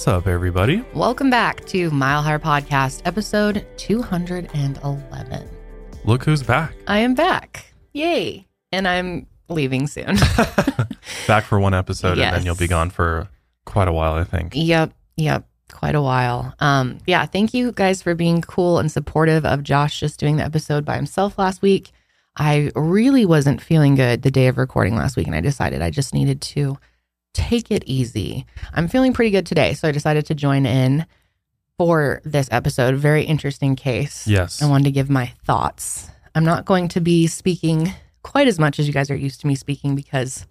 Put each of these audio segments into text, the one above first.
What's up, everybody? Welcome back to Mile Higher Podcast, episode 211. Look who's back. I am back. Yay. And I'm leaving soon. Back for one episode, and then you'll be gone for quite a while, I think. yep. Yep. Quite a while. Um, yeah, thank you guys for being cool and supportive of Josh just doing the episode by himself last week. I really wasn't feeling good the day of recording last week, and I decided I just needed to take it easy. I'm feeling pretty good today, so I decided to join in for this episode. Very interesting case. Yes. I wanted to give my thoughts. I'm not going to be speaking quite as much as you guys are used to me speaking because,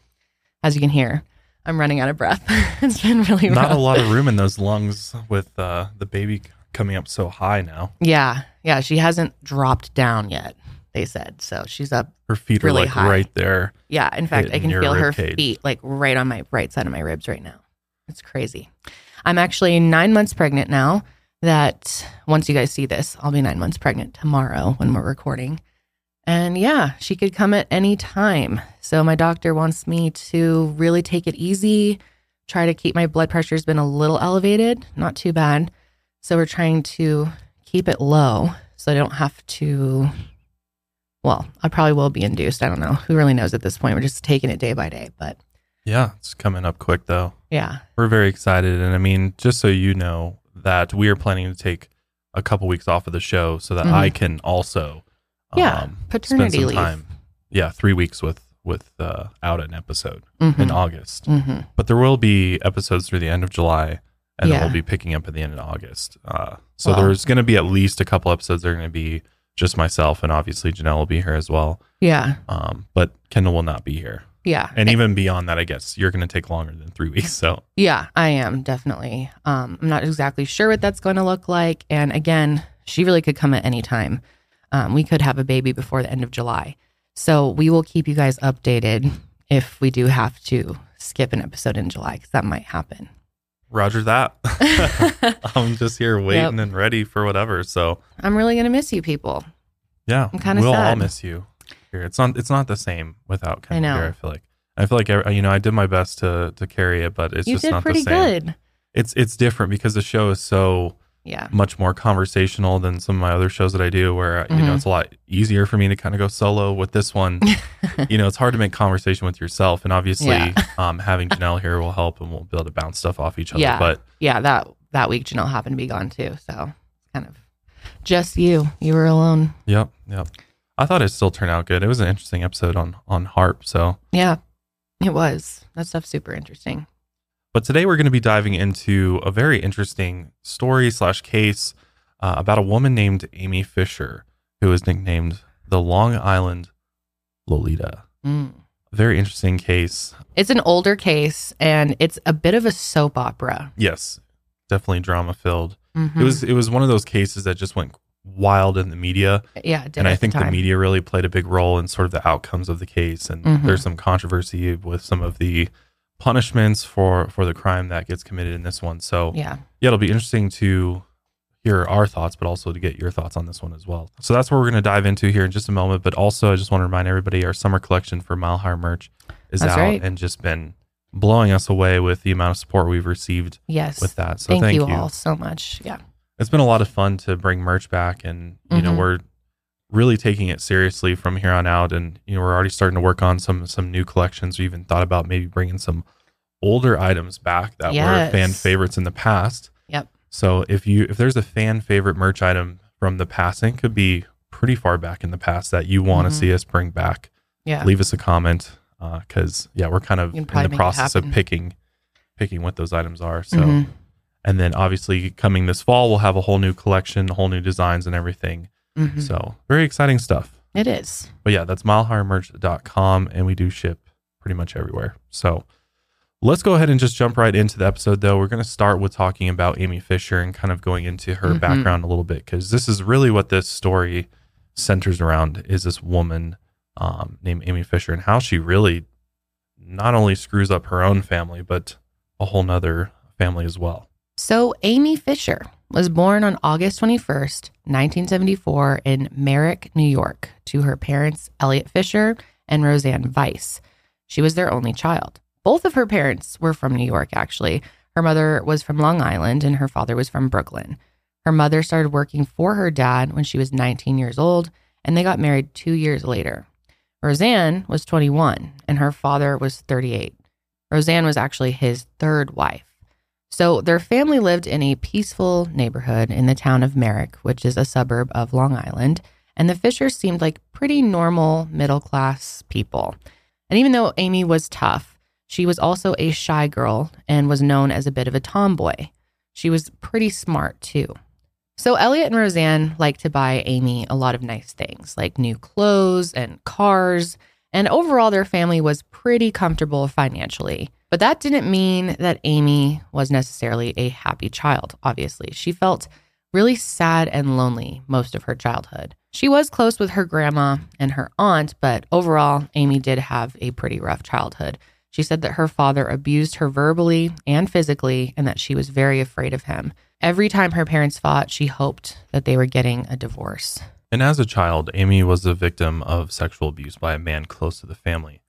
as you can hear, I'm running out of breath. it's been really Not rough. a lot of room in those lungs with uh, the baby coming up so high now. Yeah, yeah. She hasn't dropped down yet. They said so. She's up. Her feet Really are like high. right there. Yeah. In fact, I can feel her cage. feet like right on my right side of my ribs right now. It's crazy. I'm actually nine months pregnant now. That once you guys see this, I'll be nine months pregnant tomorrow when we're recording. And yeah, she could come at any time. So my doctor wants me to really take it easy, try to keep my blood pressure's been a little elevated, not too bad. So we're trying to keep it low so I don't have to well, I probably will be induced. I don't know. Who really knows at this point? We're just taking it day by day, but Yeah, it's coming up quick, though. yeah. We're very excited. And I mean, just so you know, that we are planning to take a couple weeks off of the show so that Mhm. I can also Yeah, um, paternity spend some leave. time. Yeah, three weeks with with uh, out an episode Mhm. in August. Mhm. But there will be episodes through the end of July, and then we'll be picking up at the end of August. Uh, so Wow. there's going to be at least a couple episodes that are going to be just myself, and obviously Janelle will be here as well. Yeah. Um, but Kendall will not be here. Yeah. And even beyond that, I guess you're going to take longer than three weeks. So Yeah, I am definitely. Um, I'm not exactly sure what that's going to look like. And again, she really could come at any time. Um, we could have a baby before the end of July. So we will keep you guys updated if we do have to skip an episode in July because that might happen. Roger that. I'm just here waiting and ready for whatever. So I'm really going to miss you people. yeah, I'm kinda we'll all miss you. Here, it's not. It's not the same without I Kendall know. here. I feel like. I feel like I- you know I did my best to to carry it, but it's you just did not pretty the same. good. It's it's different because the show is so Yeah. much more conversational than some of my other shows that I do, where you know Mhm. it's a lot easier for me to kind of go solo. With this one, you know, it's hard to make conversation with yourself, and obviously, Yeah. um, having Janelle here will help, and we'll be able to bounce stuff off each other. Yeah. But yeah, that that week Janelle happened to be gone too. So it's kind of just you. You were alone. yep, yep. I thought it still turned out good. It was an interesting episode on on HAARP. So, Yeah, it was. That stuff's super interesting. But today we're going to be diving into a very interesting story slash case uh, about a woman named Amy Fisher, who is nicknamed the Long Island Lolita. Mm. Very interesting case. It's an older case and it's a bit of a soap opera. Yes, definitely drama filled. Mhm. It was it was one of those cases that just went wild in the media, yeah, and I think the, time. media really played a big role in sort of the outcomes of the case. And Mhm. there's some controversy with some of the punishments for for the crime that gets committed in this one. So Yeah, yeah, it'll be interesting to hear our thoughts, but also to get your thoughts on this one as well. So that's what we're going to dive into here in just a moment. But also, I just want to remind everybody our summer collection for Mile Higher merch is That's out right. and just been blowing us away with the amount of support we've received yes. with that. So thank, thank, you, all so much. Yeah, It's been a lot of fun to bring merch back, and you know Mhm. we're really taking it seriously from here on out. And you know we're already starting to work on some some new collections. We even thought about maybe bringing some older items back that were fan favorites in the past. Yep. So if you if there's a fan favorite merch item from the past, and could be pretty far back in the past that you want to Mhm. see us bring back, yeah, leave us a comment because yeah, we're kind of in the process of picking picking what those items are. So. Mhm. And then obviously coming this fall, we'll have a whole new collection, whole new designs and everything. Mhm. So very exciting stuff. it is. But yeah, that's milehighermerch.com and we do ship pretty much everywhere. So let's go ahead and just jump right into the episode though. We're going to start with talking about Amy Fisher and kind of going into her Mhm. background a little bit because this is really what this story centers around is this woman um, named Amy Fisher and how she really not only screws up her own family, but a whole nother family as well. So Amy Fisher was born on August 21st, 1974 in Merrick, New York, to her parents Elliot Fisher and Roseanne Weiss. She was their only child. Both of her parents were from New York, actually. Her mother was from Long Island and her father was from Brooklyn. Her mother started working for her dad when she was 19 years old, and they got married two years later. Roseanne was 21 and her father was 38. Roseanne was actually his third wife. So their family lived in a peaceful neighborhood in the town of Merrick, which is a suburb of Long Island. And the Fishers seemed like pretty normal middle class people. And even though Amy was tough, she was also a shy girl and was known as a bit of a tomboy. She was pretty smart too. So Elliot and Roseanne liked to buy Amy a lot of nice things like new clothes and cars. And overall, their family was pretty comfortable financially. But that didn't mean that Amy was necessarily a happy child, obviously. She felt really sad and lonely most of her childhood. She was close with her grandma and her aunt, but overall, Amy did have a pretty rough childhood. She said that her father abused her verbally and physically and that she was very afraid of him. Every time her parents fought, she hoped that they were getting a divorce. And as a child, Amy was the victim of sexual abuse by a man close to the family.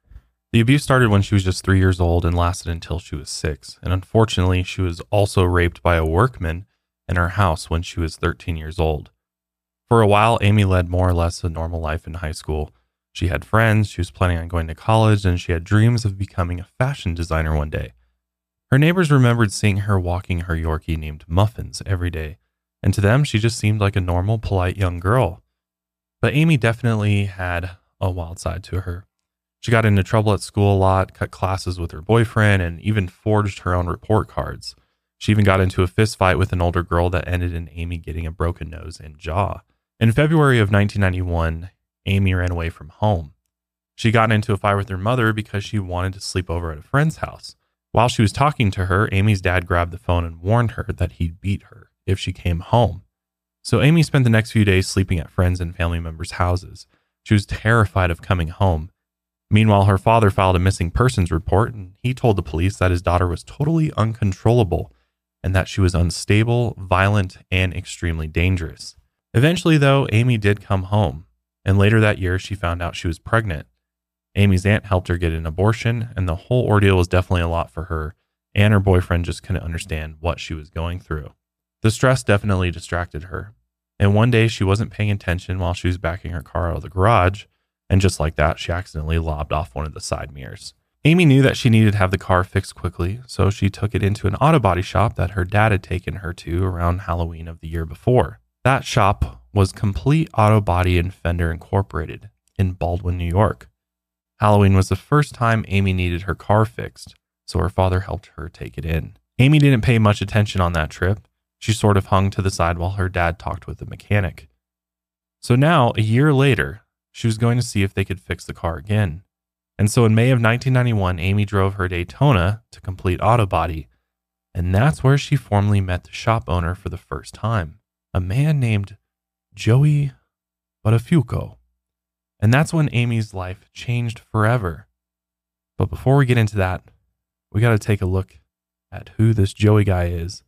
The abuse started when she was just three years old and lasted until she was six. And unfortunately, she was also raped by a workman in her house when she was 13 years old. For a while, Amy led more or less a normal life in high school. She had friends, she was planning on going to college, and she had dreams of becoming a fashion designer one day. Her neighbors remembered seeing her walking her Yorkie named Muffins every day, and to them, she just seemed like a normal, polite young girl. But Amy definitely had a wild side to her. She got into trouble at school a lot, cut classes with her boyfriend, and even forged her own report cards. She even got into a fist fight with an older girl that ended in Amy getting a broken nose and jaw. In February of 1991, Amy ran away from home. She got into a fight with her mother because she wanted to sleep over at a friend's house. While she was talking to her, Amy's dad grabbed the phone and warned her that he'd beat her if she came home. So Amy spent the next few days sleeping at friends and family members' houses. She was terrified of coming home Meanwhile, her father filed a missing persons report and he told the police that his daughter was totally uncontrollable and that she was unstable, violent, and extremely dangerous. Eventually, though, Amy did come home, and later that year, she found out she was pregnant. Amy's aunt helped her get an abortion, and the whole ordeal was definitely a lot for her, and her boyfriend just couldn't understand what she was going through. The stress definitely distracted her, and one day she wasn't paying attention while she was backing her car out of the garage and just like that, she accidentally lobbed off one of the side mirrors. Amy knew that she needed to have the car fixed quickly, so she took it into an auto body shop that her dad had taken her to around Halloween of the year before. That shop was Complete Auto Body and Fender Incorporated in Baldwin, New York. Halloween was the first time Amy needed her car fixed, so her father helped her take it in. Amy didn't pay much attention on that trip. She sort of hung to the side while her dad talked with the mechanic. So now, a year later, she was going to see if they could fix the car again. And so in May of 1991, Amy drove her Daytona to complete auto body. And that's where she formally met the shop owner for the first time, a man named Joey Buttafuoco. And that's when Amy's life changed forever. But before we get into that, we got to take a look at who this Joey guy is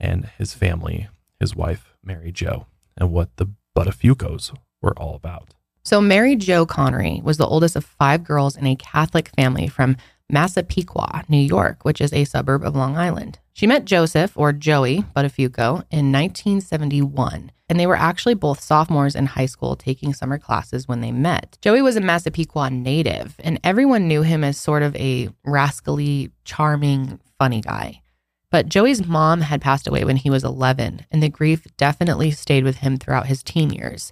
and his family, his wife, Mary Jo, and what the Buttafuocos were all about. So, Mary Jo Connery was the oldest of five girls in a Catholic family from Massapequa, New York, which is a suburb of Long Island. She met Joseph, or Joey Buttafuoco, in 1971, and they were actually both sophomores in high school taking summer classes when they met. Joey was a Massapequa native, and everyone knew him as sort of a rascally, charming, funny guy. But Joey's mom had passed away when he was 11, and the grief definitely stayed with him throughout his teen years.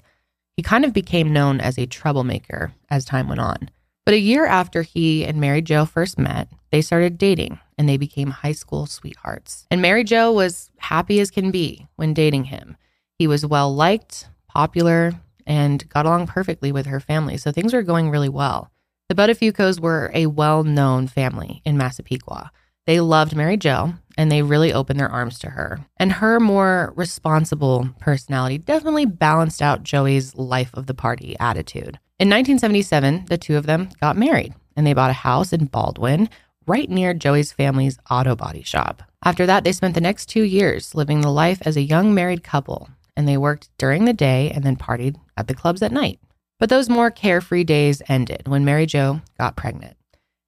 He kind of became known as a troublemaker as time went on. But a year after he and Mary Jo first met, they started dating and they became high school sweethearts. And Mary Jo was happy as can be when dating him. He was well liked, popular, and got along perfectly with her family, so things were going really well. The Buttafuocos were a well known family in Massapequa. They loved Mary Jo and they really opened their arms to her. And her more responsible personality definitely balanced out Joey's life of the party attitude. In 1977, the two of them got married and they bought a house in Baldwin right near Joey's family's auto body shop. After that, they spent the next two years living the life as a young married couple and they worked during the day and then partied at the clubs at night. But those more carefree days ended when Mary Jo got pregnant.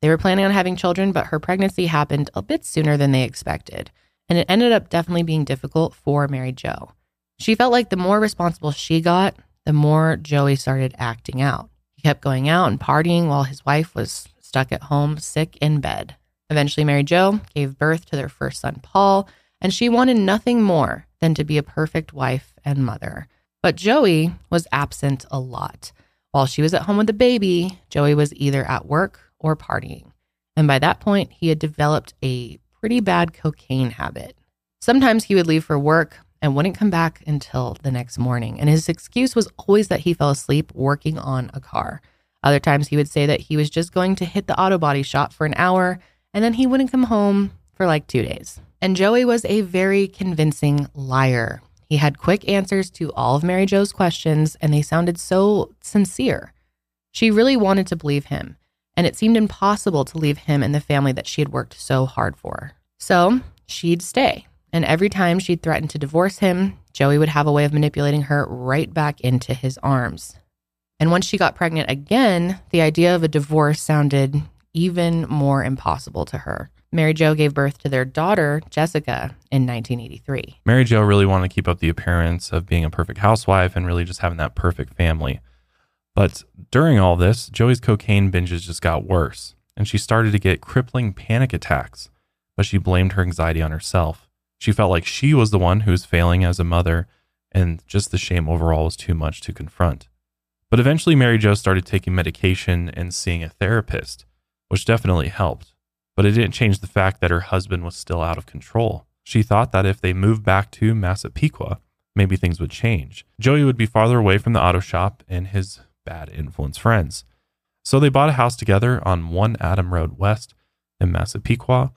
They were planning on having children, but her pregnancy happened a bit sooner than they expected. And it ended up definitely being difficult for Mary Jo. She felt like the more responsible she got, the more Joey started acting out. He kept going out and partying while his wife was stuck at home, sick in bed. Eventually, Mary Jo gave birth to their first son, Paul, and she wanted nothing more than to be a perfect wife and mother. But Joey was absent a lot. While she was at home with the baby, Joey was either at work or partying. And by that point, he had developed a pretty bad cocaine habit. Sometimes he would leave for work and wouldn't come back until the next morning. And his excuse was always that he fell asleep working on a car. Other times he would say that he was just going to hit the auto body shop for an hour and then he wouldn't come home for like two days. And Joey was a very convincing liar. He had quick answers to all of Mary Jo's questions and they sounded so sincere. She really wanted to believe him, and it seemed impossible to leave him and the family that she had worked so hard for. So she'd stay. And every time she'd threatened to divorce him, Joey would have a way of manipulating her right back into his arms. And once she got pregnant again, the idea of a divorce sounded even more impossible to her. Mary Jo gave birth to their daughter, Jessica, in 1983. Mary Jo really wanted to keep up the appearance of being a perfect housewife and really just having that perfect family. But during all this, Joey's cocaine binges just got worse, and she started to get crippling panic attacks. But she blamed her anxiety on herself. She felt like she was the one who was failing as a mother, and just the shame overall was too much to confront. But eventually, Mary Jo started taking medication and seeing a therapist, which definitely helped. But it didn't change the fact that her husband was still out of control. She thought that if they moved back to Massapequa, maybe things would change. Joey would be farther away from the auto shop and his bad influence friends. So they bought a house together on 1 Adam Road West in Massapequa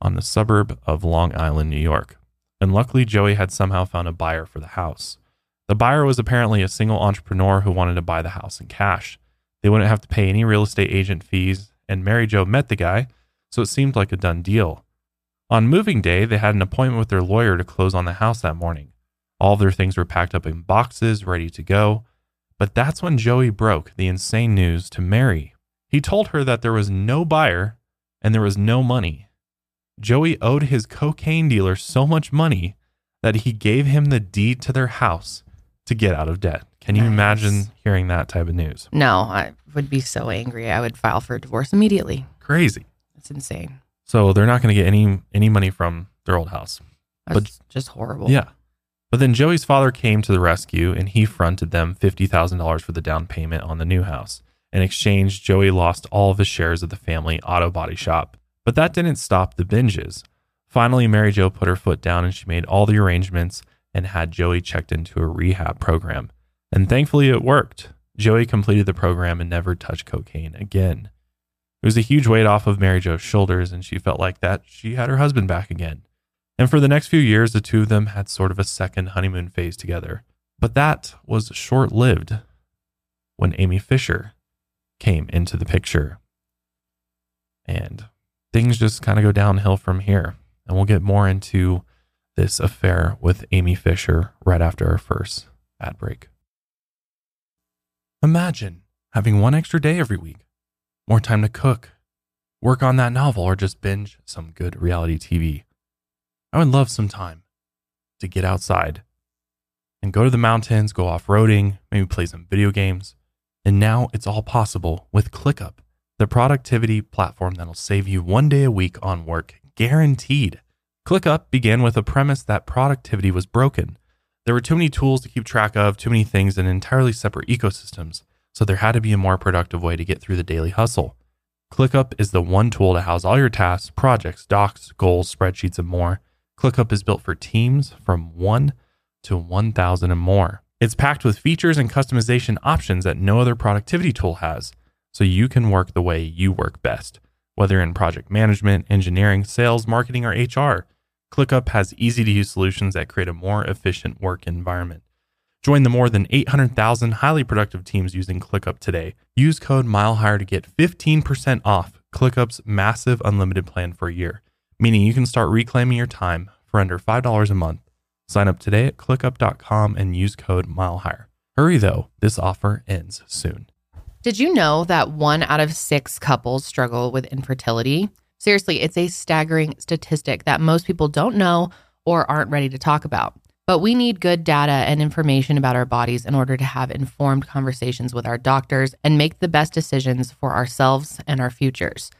on the suburb of Long Island, New York. And luckily, Joey had somehow found a buyer for the house. The buyer was apparently a single entrepreneur who wanted to buy the house in cash. They wouldn't have to pay any real estate agent fees, and Mary Jo met the guy, so it seemed like a done deal. On moving day, they had an appointment with their lawyer to close on the house that morning. All their things were packed up in boxes, ready to go. But that's when Joey broke the insane news to Mary. He told her that there was no buyer and there was no money. Joey owed his cocaine dealer so much money that he gave him the deed to their house to get out of debt. Can you Nice. imagine hearing that type of news? No, I would be so angry. I would file for divorce immediately. Crazy. It's insane. So they're not going to get any any money from their old house. That's just horrible. Yeah. But then Joey's father came to the rescue and he fronted them $50,000 for the down payment on the new house. In exchange, Joey lost all of his shares of the family auto body shop. But that didn't stop the binges. Finally, Mary Jo put her foot down and she made all the arrangements and had Joey checked into a rehab program. And thankfully, it worked. Joey completed the program and never touched cocaine again. It was a huge weight off of Mary Jo's shoulders, and she felt like that she had her husband back again. And for the next few years, the two of them had sort of a second honeymoon phase together. But that was short lived when Amy Fisher came into the picture. And things just kind of go downhill from here. And we'll get more into this affair with Amy Fisher right after our first ad break. Imagine having one extra day every week, more time to cook, work on that novel, or just binge some good reality TV. I would love some time to get outside and go to the mountains, go off roading, maybe play some video games. And now it's all possible with ClickUp, the productivity platform that'll save you one day a week on work, guaranteed. ClickUp began with a premise that productivity was broken. There were too many tools to keep track of, too many things in entirely separate ecosystems, so there had to be a more productive way to get through the daily hustle. ClickUp is the one tool to house all your tasks, projects, docs, goals, spreadsheets, and more. ClickUp is built for teams from 1 to 1,000 and more. It's packed with features and customization options that no other productivity tool has, so you can work the way you work best. Whether in project management, engineering, sales, marketing, or HR, ClickUp has easy to use solutions that create a more efficient work environment. Join the more than 800,000 highly productive teams using ClickUp today. Use code MileHigher to get 15% off ClickUp's massive unlimited plan for a year, meaning you can start reclaiming your time for under $5 a month. Sign up today at clickup.com and use code MileHigher. Hurry though, this offer ends soon. Did you know that one out of six couples struggle with infertility? Seriously, it's a staggering statistic that most people don't know or aren't ready to talk about. But we need good data and information about our bodies in order to have informed conversations with our doctors and make the best decisions for ourselves and our futures.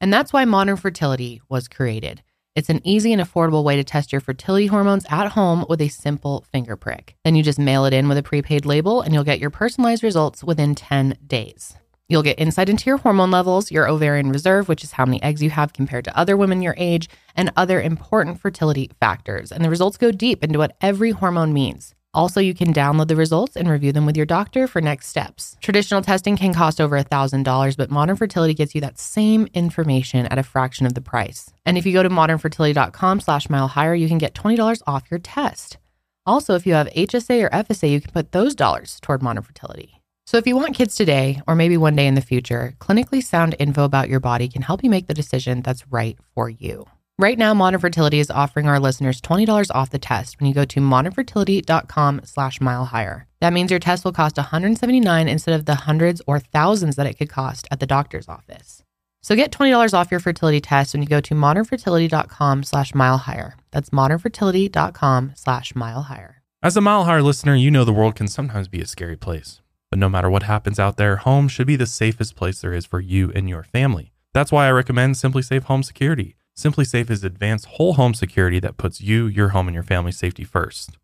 And that's why Modern Fertility was created. It's an easy and affordable way to test your fertility hormones at home with a simple finger prick. Then you just mail it in with a prepaid label and you'll get your personalized results within 10 days. You'll get insight into your hormone levels, your ovarian reserve, which is how many eggs you have compared to other women your age, and other important fertility factors. And the results go deep into what every hormone means. Also, you can download the results and review them with your doctor for next steps. Traditional testing can cost over $1,000, but Modern Fertility gets you that same information at a fraction of the price. And if you go to modernfertility.com slash mile higher, you can get $20 off your test. Also, if you have HSA or FSA, you can put those dollars toward Modern Fertility. So, if you want kids today or maybe one day in the future, clinically sound info about your body can help you make the decision that's right for you. Right now, Modern Fertility is offering our listeners $20 off the test when you go to modernfertility.com slash mile higher. That means your test will cost 179 instead of the hundreds or thousands that it could cost at the doctor's office. So get $20 off your fertility test when you go to modernfertility.com slash mile higher. That's modernfertility.com slash mile higher. As a Mile Higher listener, you know the world can sometimes be a scary place. But no matter what happens out there, home should be the safest place there is for you and your family. That's why I recommend SimpliSafe Home Security. SimpliSafe is advanced whole home security that puts you, your home, and your family safety first.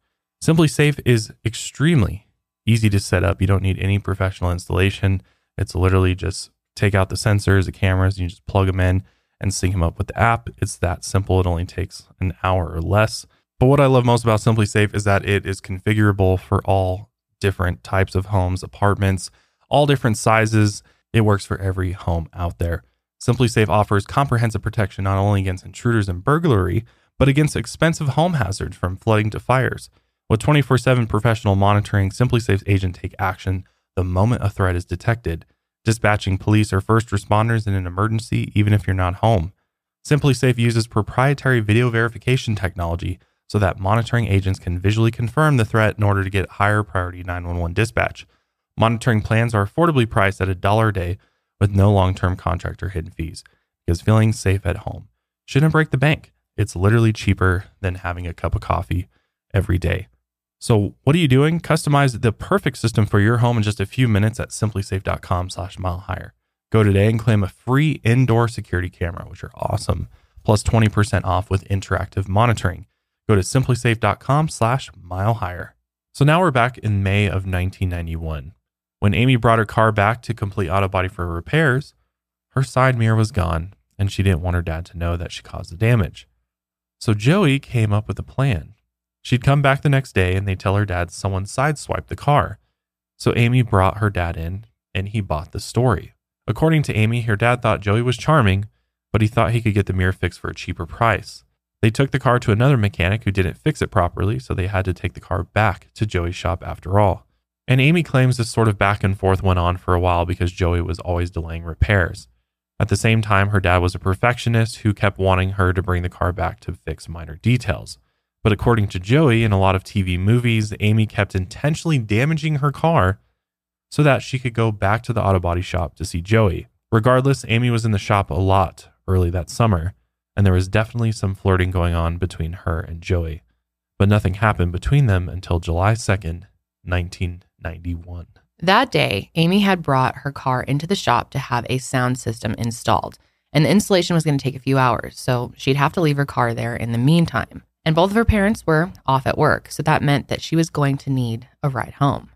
SimpliSafe is extremely easy to set up. You don't need any professional installation. It's literally just take out the sensors, the cameras, and you just plug them in and sync them up with the app. It's that simple. It only takes an hour or less. But what I love most about SimpliSafe is that it is configurable for all different types of homes, apartments, all different sizes. It works for every home out there. SimpliSafe offers comprehensive protection not only against intruders and burglary, but against expensive home hazards from flooding to fires. With 24 7 professional monitoring, SimpliSafe's agents take action the moment a threat is detected, dispatching police or first responders in an emergency, even if you're not home. SimpliSafe uses proprietary video verification technology so that monitoring agents can visually confirm the threat in order to get higher priority 911 dispatch. Monitoring plans are affordably priced at a dollar a day with no long term contract or hidden fees because feeling safe at home shouldn't break the bank. It's literally cheaper than having a cup of coffee every day. So, what are you doing? Customize the perfect system for your home in just a few minutes at simplisafe.com/slash mile higher. Go today and claim a free indoor security camera, which are awesome, plus 20% off with interactive monitoring. Go to simplisafe.com slash mile higher. So now we're back in May of 1991. When Amy brought her car back to complete auto body for repairs, her side mirror was gone and she didn't want her dad to know that she caused the damage. So Joey came up with a plan. She'd come back the next day and they'd tell her dad someone sideswiped the car. So Amy brought her dad in and he bought the story. According to Amy, her dad thought Joey was charming, but he thought he could get the mirror fixed for a cheaper price. They took the car to another mechanic who didn't fix it properly, so they had to take the car back to Joey's shop after all. And Amy claims this sort of back and forth went on for a while because Joey was always delaying repairs. At the same time, her dad was a perfectionist who kept wanting her to bring the car back to fix minor details. But according to Joey, in a lot of TV movies, Amy kept intentionally damaging her car so that she could go back to the auto body shop to see Joey. Regardless, Amy was in the shop a lot early that summer, and there was definitely some flirting going on between her and Joey. But nothing happened between them until July 2nd, 1991. That day, Amy had brought her car into the shop to have a sound system installed, and the installation was going to take a few hours, so she'd have to leave her car there in the meantime. And both of her parents were off at work, so that meant that she was going to need a ride home.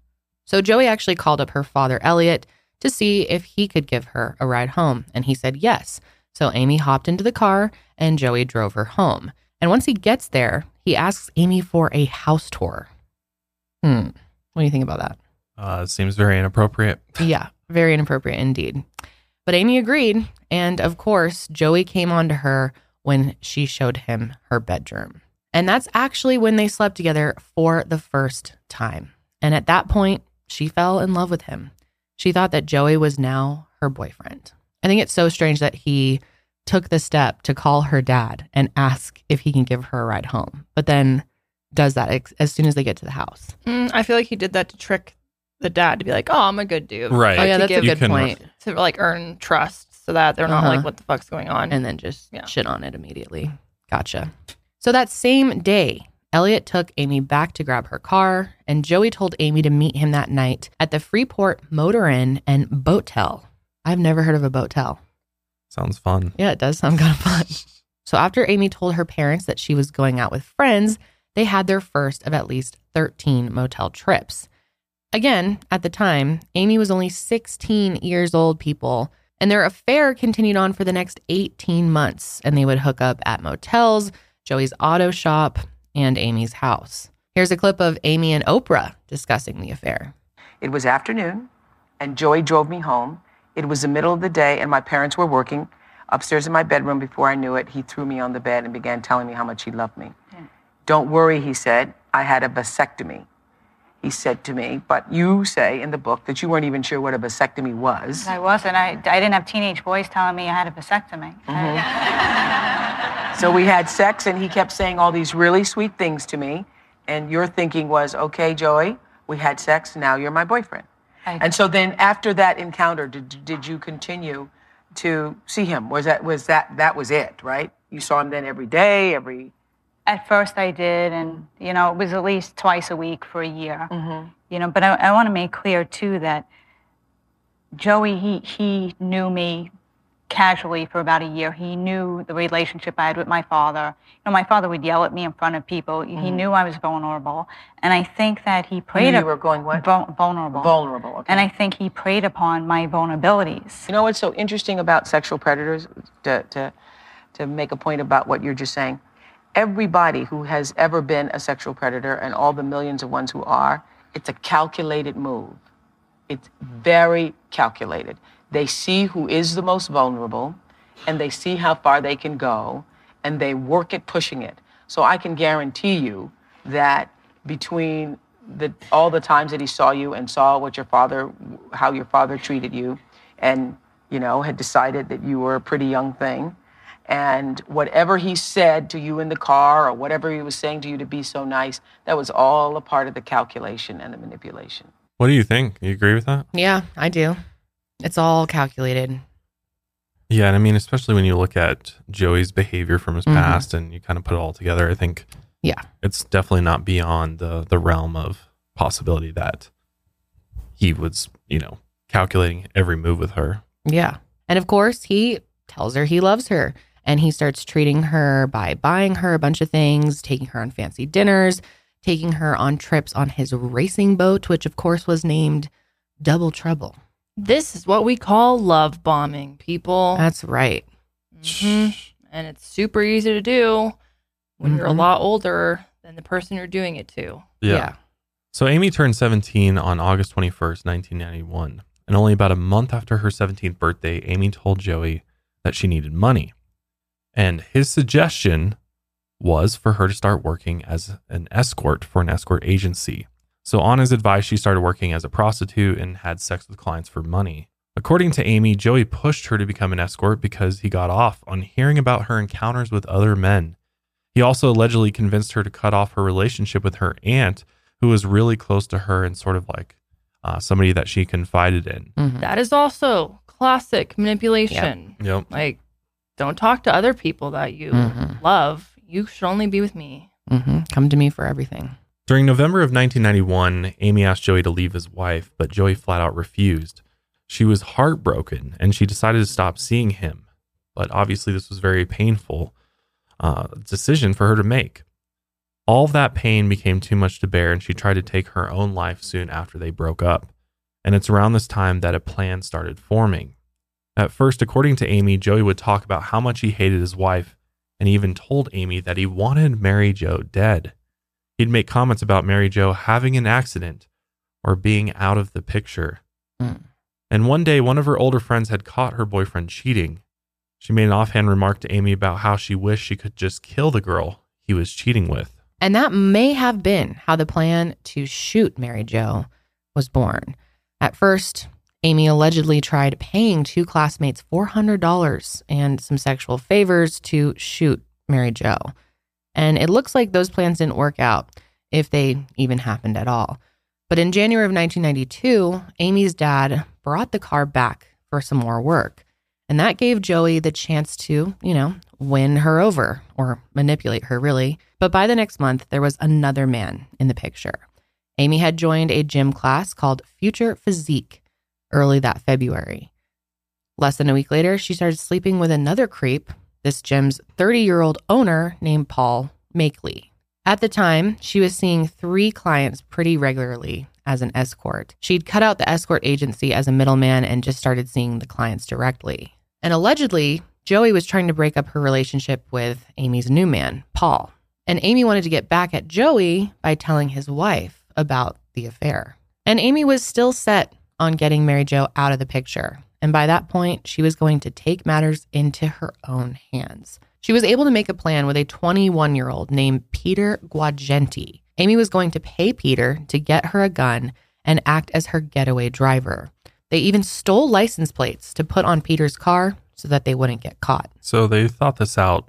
So Joey actually called up her father, Elliot, to see if he could give her a ride home, and he said yes. So Amy hopped into the car and Joey drove her home. And once he gets there, he asks Amy for a house tour. Hmm. What do you think about that? Uh, seems very inappropriate. yeah, very inappropriate indeed. But Amy agreed. And of course, Joey came on to her when she showed him her bedroom. And that's actually when they slept together for the first time. And at that point, she fell in love with him. She thought that Joey was now her boyfriend. I think it's so strange that he took the step to call her dad and ask if he can give her a ride home, but then does that ex- as soon as they get to the house. Mm, I feel like he did that to trick the dad to be like, "Oh, I'm a good dude," Right. Oh yeah, to that's a good can- point. to like earn trust, so that they're not Uh-huh. like, "What the fuck's going on?" And then just Yeah. shit on it immediately. Gotcha. So that same day, Elliot took Amy back to grab her car, and Joey told Amy to meet him that night at the Freeport Motor Inn and Boatel. I've never heard of a Boatel. Sounds fun. Yeah, it does sound kind of fun. So after Amy told her parents that she was going out with friends, they had their first of at least 13 motel trips. Again, at the time, Amy was only 16 years old, people, and their affair continued on for the next 18 months, and they would hook up at motels, Joey's auto shop, and Amy's house. Here's a clip of Amy and Oprah discussing the affair. It was afternoon, and Joey drove me home. It was the middle of the day, and my parents were working. Upstairs in my bedroom, before I knew it, he threw me on the bed and began telling me how much he loved me. Don't worry, he said, I had a vasectomy. He said to me, but you say in the book that you weren't even sure what a vasectomy was. I wasn't. I, I didn't have teenage boys telling me I had a vasectomy. Mm-hmm. So we had sex, and he kept saying all these really sweet things to me. And your thinking was, okay, Joey, we had sex, now you're my boyfriend. And so then after that encounter, did, did you continue to see him? Was that, was that, that was it, right? You saw him then every day, every, At first, I did, and you know, it was at least twice a week for a year. Mm-hmm. You know, but I, I want to make clear too that Joey, he he knew me casually for about a year. He knew the relationship I had with my father. You know, my father would yell at me in front of people. He knew I was vulnerable, and I think that he preyed. Mm-hmm. you were going what? Vul- vulnerable. vulnerable. Okay. And I think he preyed upon my vulnerabilities. You know what's so interesting about sexual predators? To, to, to make a point about what you're just saying. Everybody who has ever been a sexual predator and all the millions of ones who are, it's a calculated move. It's very calculated. They see who is the most vulnerable and they see how far they can go and they work at pushing it. So I can guarantee you that between the, all the times that he saw you and saw what your father, how your father treated you, and you know had decided that you were a pretty young thing, and whatever he said to you in the car or whatever he was saying to you to be so nice, that was all a part of the calculation and the manipulation. What do you think? You agree with that? Yeah, I do. It's all calculated. Yeah, and I mean, especially when you look at Joey's behavior from his Mhm. past and you kind of put it all together, I think Yeah. it's definitely not beyond the the realm of possibility that he was, you know, calculating every move with her. Yeah. And of course, he tells her he loves her and he starts treating her by buying her a bunch of things, taking her on fancy dinners, taking her on trips on his racing boat, which of course was named Double Trouble. This is what we call love bombing, people. That's right. Mhm. And it's super easy to do when you're a Mhm. lot older than the person you're doing it to. Yeah. So Amy turned 17 on August 21st, 1991. And only about a month after her 17th birthday, Amy told Joey that she needed money. And his suggestion was for her to start working as an escort for an escort agency. So, on his advice, she started working as a prostitute and had sex with clients for money. According to Amy, Joey pushed her to become an escort because he got off on hearing about her encounters with other men. He also allegedly convinced her to cut off her relationship with her aunt, who was really close to her and sort of like uh, somebody that she confided in. Mhm. That is also classic manipulation. Yep. Like, don't talk to other people that you Mhm. love. You should only be with me. Mhm. Come to me for everything. During November of 1991, Amy asked Joey to leave his wife, but Joey flat out refused. She was heartbroken and she decided to stop seeing him. But obviously, this was very painful uh, decision for her to make. All of that pain became too much to bear, and she tried to take her own life soon after they broke up. And it's around this time that a plan started forming. At first, according to Amy, Joey would talk about how much he hated his wife and he even told Amy that he wanted Mary Jo dead. He'd make comments about Mary Jo having an accident or being out of the picture. Mm. And one day, one of her older friends had caught her boyfriend cheating. She made an offhand remark to Amy about how she wished she could just kill the girl he was cheating with. And that may have been how the plan to shoot Mary Jo was born. At first, Amy allegedly tried paying two classmates $400 and some sexual favors to shoot Mary Jo. And it looks like those plans didn't work out, if they even happened at all. But in January of 1992, Amy's dad brought the car back for some more work. And that gave Joey the chance to, you know, win her over or manipulate her, really. But by the next month, there was another man in the picture. Amy had joined a gym class called Future Physique early that February. Less than a week later, she started sleeping with another creep, this gym's 30 year old owner named Paul Makely. At the time, she was seeing three clients pretty regularly as an escort. She'd cut out the escort agency as a middleman and just started seeing the clients directly. And allegedly, Joey was trying to break up her relationship with Amy's new man, Paul. And Amy wanted to get back at Joey by telling his wife about the affair. And Amy was still set on getting Mary Jo out of the picture. And by that point, she was going to take matters into her own hands. She was able to make a plan with a 21 year old named Peter Guagenti. Amy was going to pay Peter to get her a gun and act as her getaway driver. They even stole license plates to put on Peter's car so that they wouldn't get caught. So they thought this out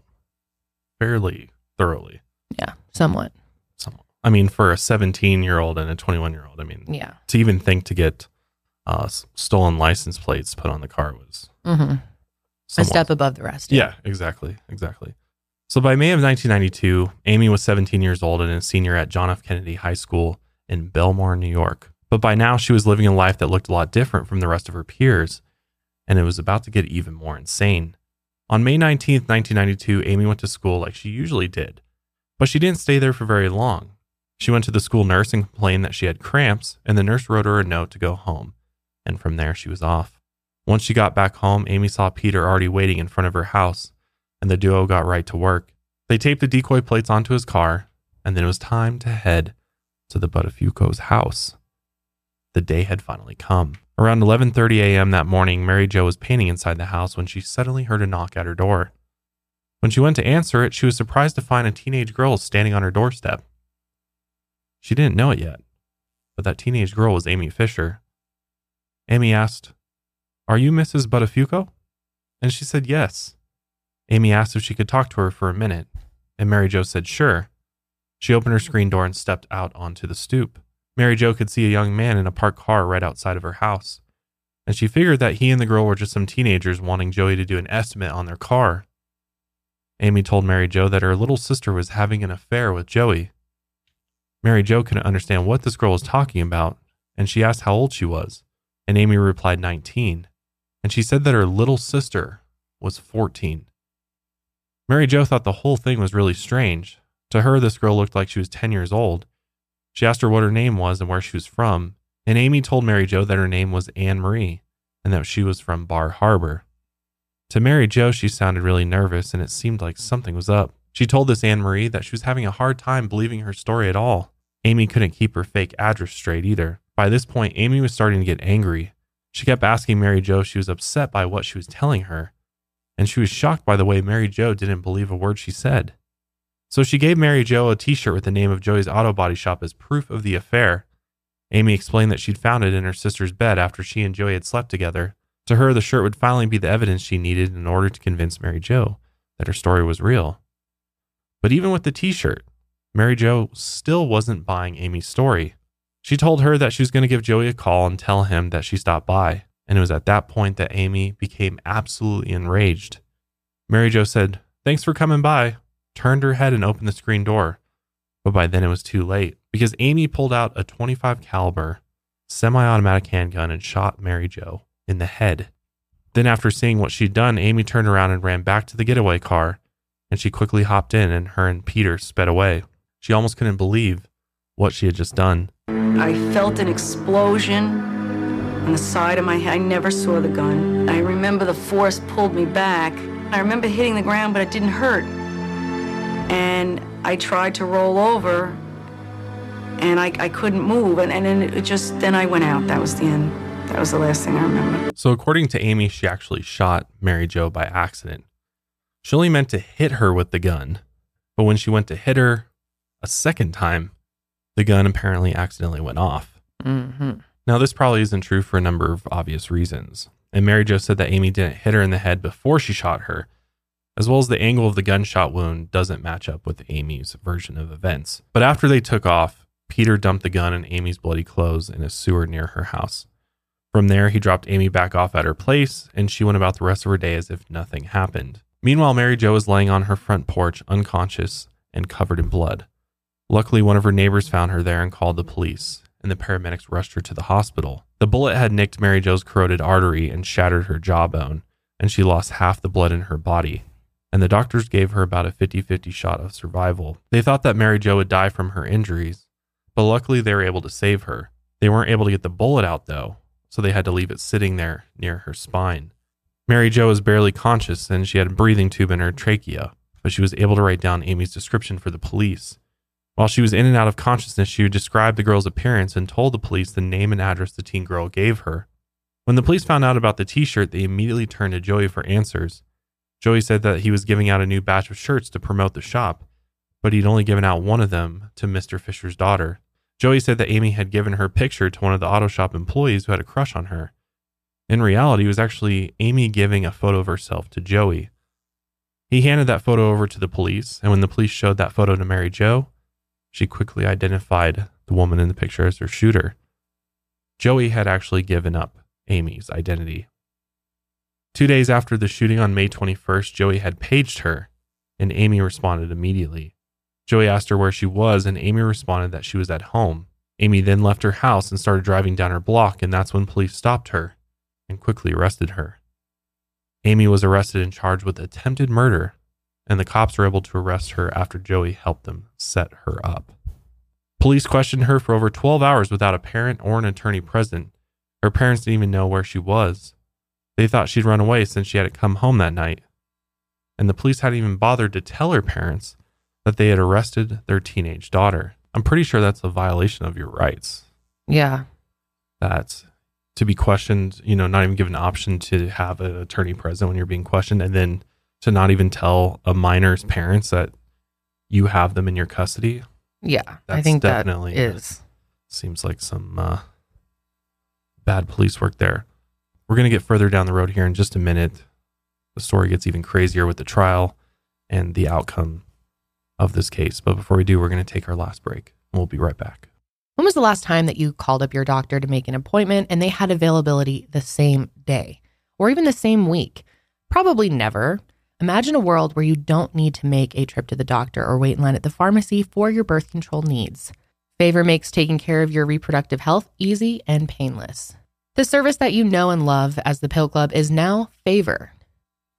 fairly thoroughly. Yeah, somewhat. Somewhat. I mean, for a 17 year old and a 21 year old, I mean, Yeah. to even think to get uh, stolen license plates put on the car was hmm A step above the rest. Yeah, exactly. Exactly. So by May of 1992, Amy was 17 years old and a senior at John F. Kennedy High School in Bellmore, New York. But by now, she was living a life that looked a lot different from the rest of her peers, and it was about to get even more insane. On May 19th, 1992, Amy went to school like she usually did, but she didn't stay there for very long. She went to the school nurse and complained that she had cramps, and the nurse wrote her a note to go home, and from there she was off. Once she got back home, Amy saw Peter already waiting in front of her house, and the duo got right to work. They taped the decoy plates onto his car, and then it was time to head to the Buttafuoco's house. The day had finally come. Around 11:30 a.m. that morning, Mary Jo was painting inside the house when she suddenly heard a knock at her door. When she went to answer it, she was surprised to find a teenage girl standing on her doorstep. She didn't know it yet, but that teenage girl was Amy Fisher. Amy asked, Are you Mrs. Buttafuoco? And she said yes. Amy asked if she could talk to her for a minute, and Mary Jo said sure. She opened her screen door and stepped out onto the stoop. Mary Jo could see a young man in a parked car right outside of her house, and she figured that he and the girl were just some teenagers wanting Joey to do an estimate on their car. Amy told Mary Jo that her little sister was having an affair with Joey. Mary Jo couldn't understand what this girl was talking about, and she asked how old she was, and Amy replied 19, and she said that her little sister was 14. Mary Jo thought the whole thing was really strange. To her, this girl looked like she was 10 years old. She asked her what her name was and where she was from, and Amy told Mary Jo that her name was Anne Marie and that she was from Bar Harbor. To Mary Jo, she sounded really nervous and it seemed like something was up. She told this Anne Marie that she was having a hard time believing her story at all. Amy couldn't keep her fake address straight either. By this point, Amy was starting to get angry. She kept asking Mary Jo if she was upset by what she was telling her, and she was shocked by the way Mary Jo didn't believe a word she said. So she gave Mary Jo a t shirt with the name of Joey's auto body shop as proof of the affair. Amy explained that she'd found it in her sister's bed after she and Joey had slept together. To her, the shirt would finally be the evidence she needed in order to convince Mary Jo that her story was real. But even with the t shirt, Mary Jo still wasn't buying Amy's story. She told her that she was going to give Joey a call and tell him that she stopped by, and it was at that point that Amy became absolutely enraged. Mary Jo said, Thanks for coming by, turned her head and opened the screen door. But by then it was too late because Amy pulled out a 25 caliber semi-automatic handgun and shot Mary Jo in the head. Then after seeing what she'd done, Amy turned around and ran back to the getaway car and she quickly hopped in and her and Peter sped away. She almost couldn't believe what she had just done. I felt an explosion on the side of my head. I never saw the gun. I remember the force pulled me back. I remember hitting the ground, but it didn't hurt. And I tried to roll over, and I, I couldn't move. And, and then it just, then I went out. That was the end. That was the last thing I remember. So, according to Amy, she actually shot Mary Jo by accident. She only meant to hit her with the gun, but when she went to hit her a second time, the gun apparently accidentally went off. hmm Now, this probably isn't true for a number of obvious reasons. And Mary Jo said that Amy didn't hit her in the head before she shot her, as well as the angle of the gunshot wound doesn't match up with Amy's version of events. But after they took off, Peter dumped the gun and Amy's bloody clothes in a sewer near her house. From there, he dropped Amy back off at her place, and she went about the rest of her day as if nothing happened. Meanwhile, Mary Jo was laying on her front porch, unconscious and covered in blood. Luckily, one of her neighbors found her there and called the police, and the paramedics rushed her to the hospital. The bullet had nicked Mary Jo's carotid artery and shattered her jawbone, and she lost half the blood in her body. And the doctors gave her about a 50 50 shot of survival. They thought that Mary Jo would die from her injuries, but luckily they were able to save her. They weren't able to get the bullet out, though, so they had to leave it sitting there near her spine. Mary Jo was barely conscious and she had a breathing tube in her trachea, but she was able to write down Amy's description for the police. While she was in and out of consciousness, she described the girl's appearance and told the police the name and address the teen girl gave her. When the police found out about the t shirt, they immediately turned to Joey for answers. Joey said that he was giving out a new batch of shirts to promote the shop, but he'd only given out one of them to Mr. Fisher's daughter. Joey said that Amy had given her picture to one of the auto shop employees who had a crush on her. In reality, it was actually Amy giving a photo of herself to Joey. He handed that photo over to the police, and when the police showed that photo to Mary Jo, she quickly identified the woman in the picture as her shooter. Joey had actually given up Amy's identity. Two days after the shooting on May 21st, Joey had paged her, and Amy responded immediately. Joey asked her where she was, and Amy responded that she was at home. Amy then left her house and started driving down her block, and that's when police stopped her and quickly arrested her. Amy was arrested and charged with attempted murder, and the cops were able to arrest her after Joey helped them set her up. Police questioned her for over 12 hours without a parent or an attorney present. Her parents didn't even know where she was. They thought she'd run away since she hadn't come home that night. And the police hadn't even bothered to tell her parents that they had arrested their teenage daughter. I'm pretty sure that's a violation of your rights. Yeah. That to be questioned, you know, not even given an option to have an attorney present when you're being questioned, and then to not even tell a minor's parents that you have them in your custody. Yeah. I think definitely- is. Seems like some uh, bad police work there. We're going to get further down the road here in just a minute. The story gets even crazier with the trial and the outcome of this case. But before we do, we're going to take our last break. and We'll be right back. When was the last time that you called up your doctor to make an appointment and they had availability the same day or even the same week? Probably never. Imagine a world where you don't need to make a trip to the doctor or wait in line at the pharmacy for your birth control needs. Favor makes taking care of your reproductive health easy and painless. The service that you know and love as the Pill Club is now Favor.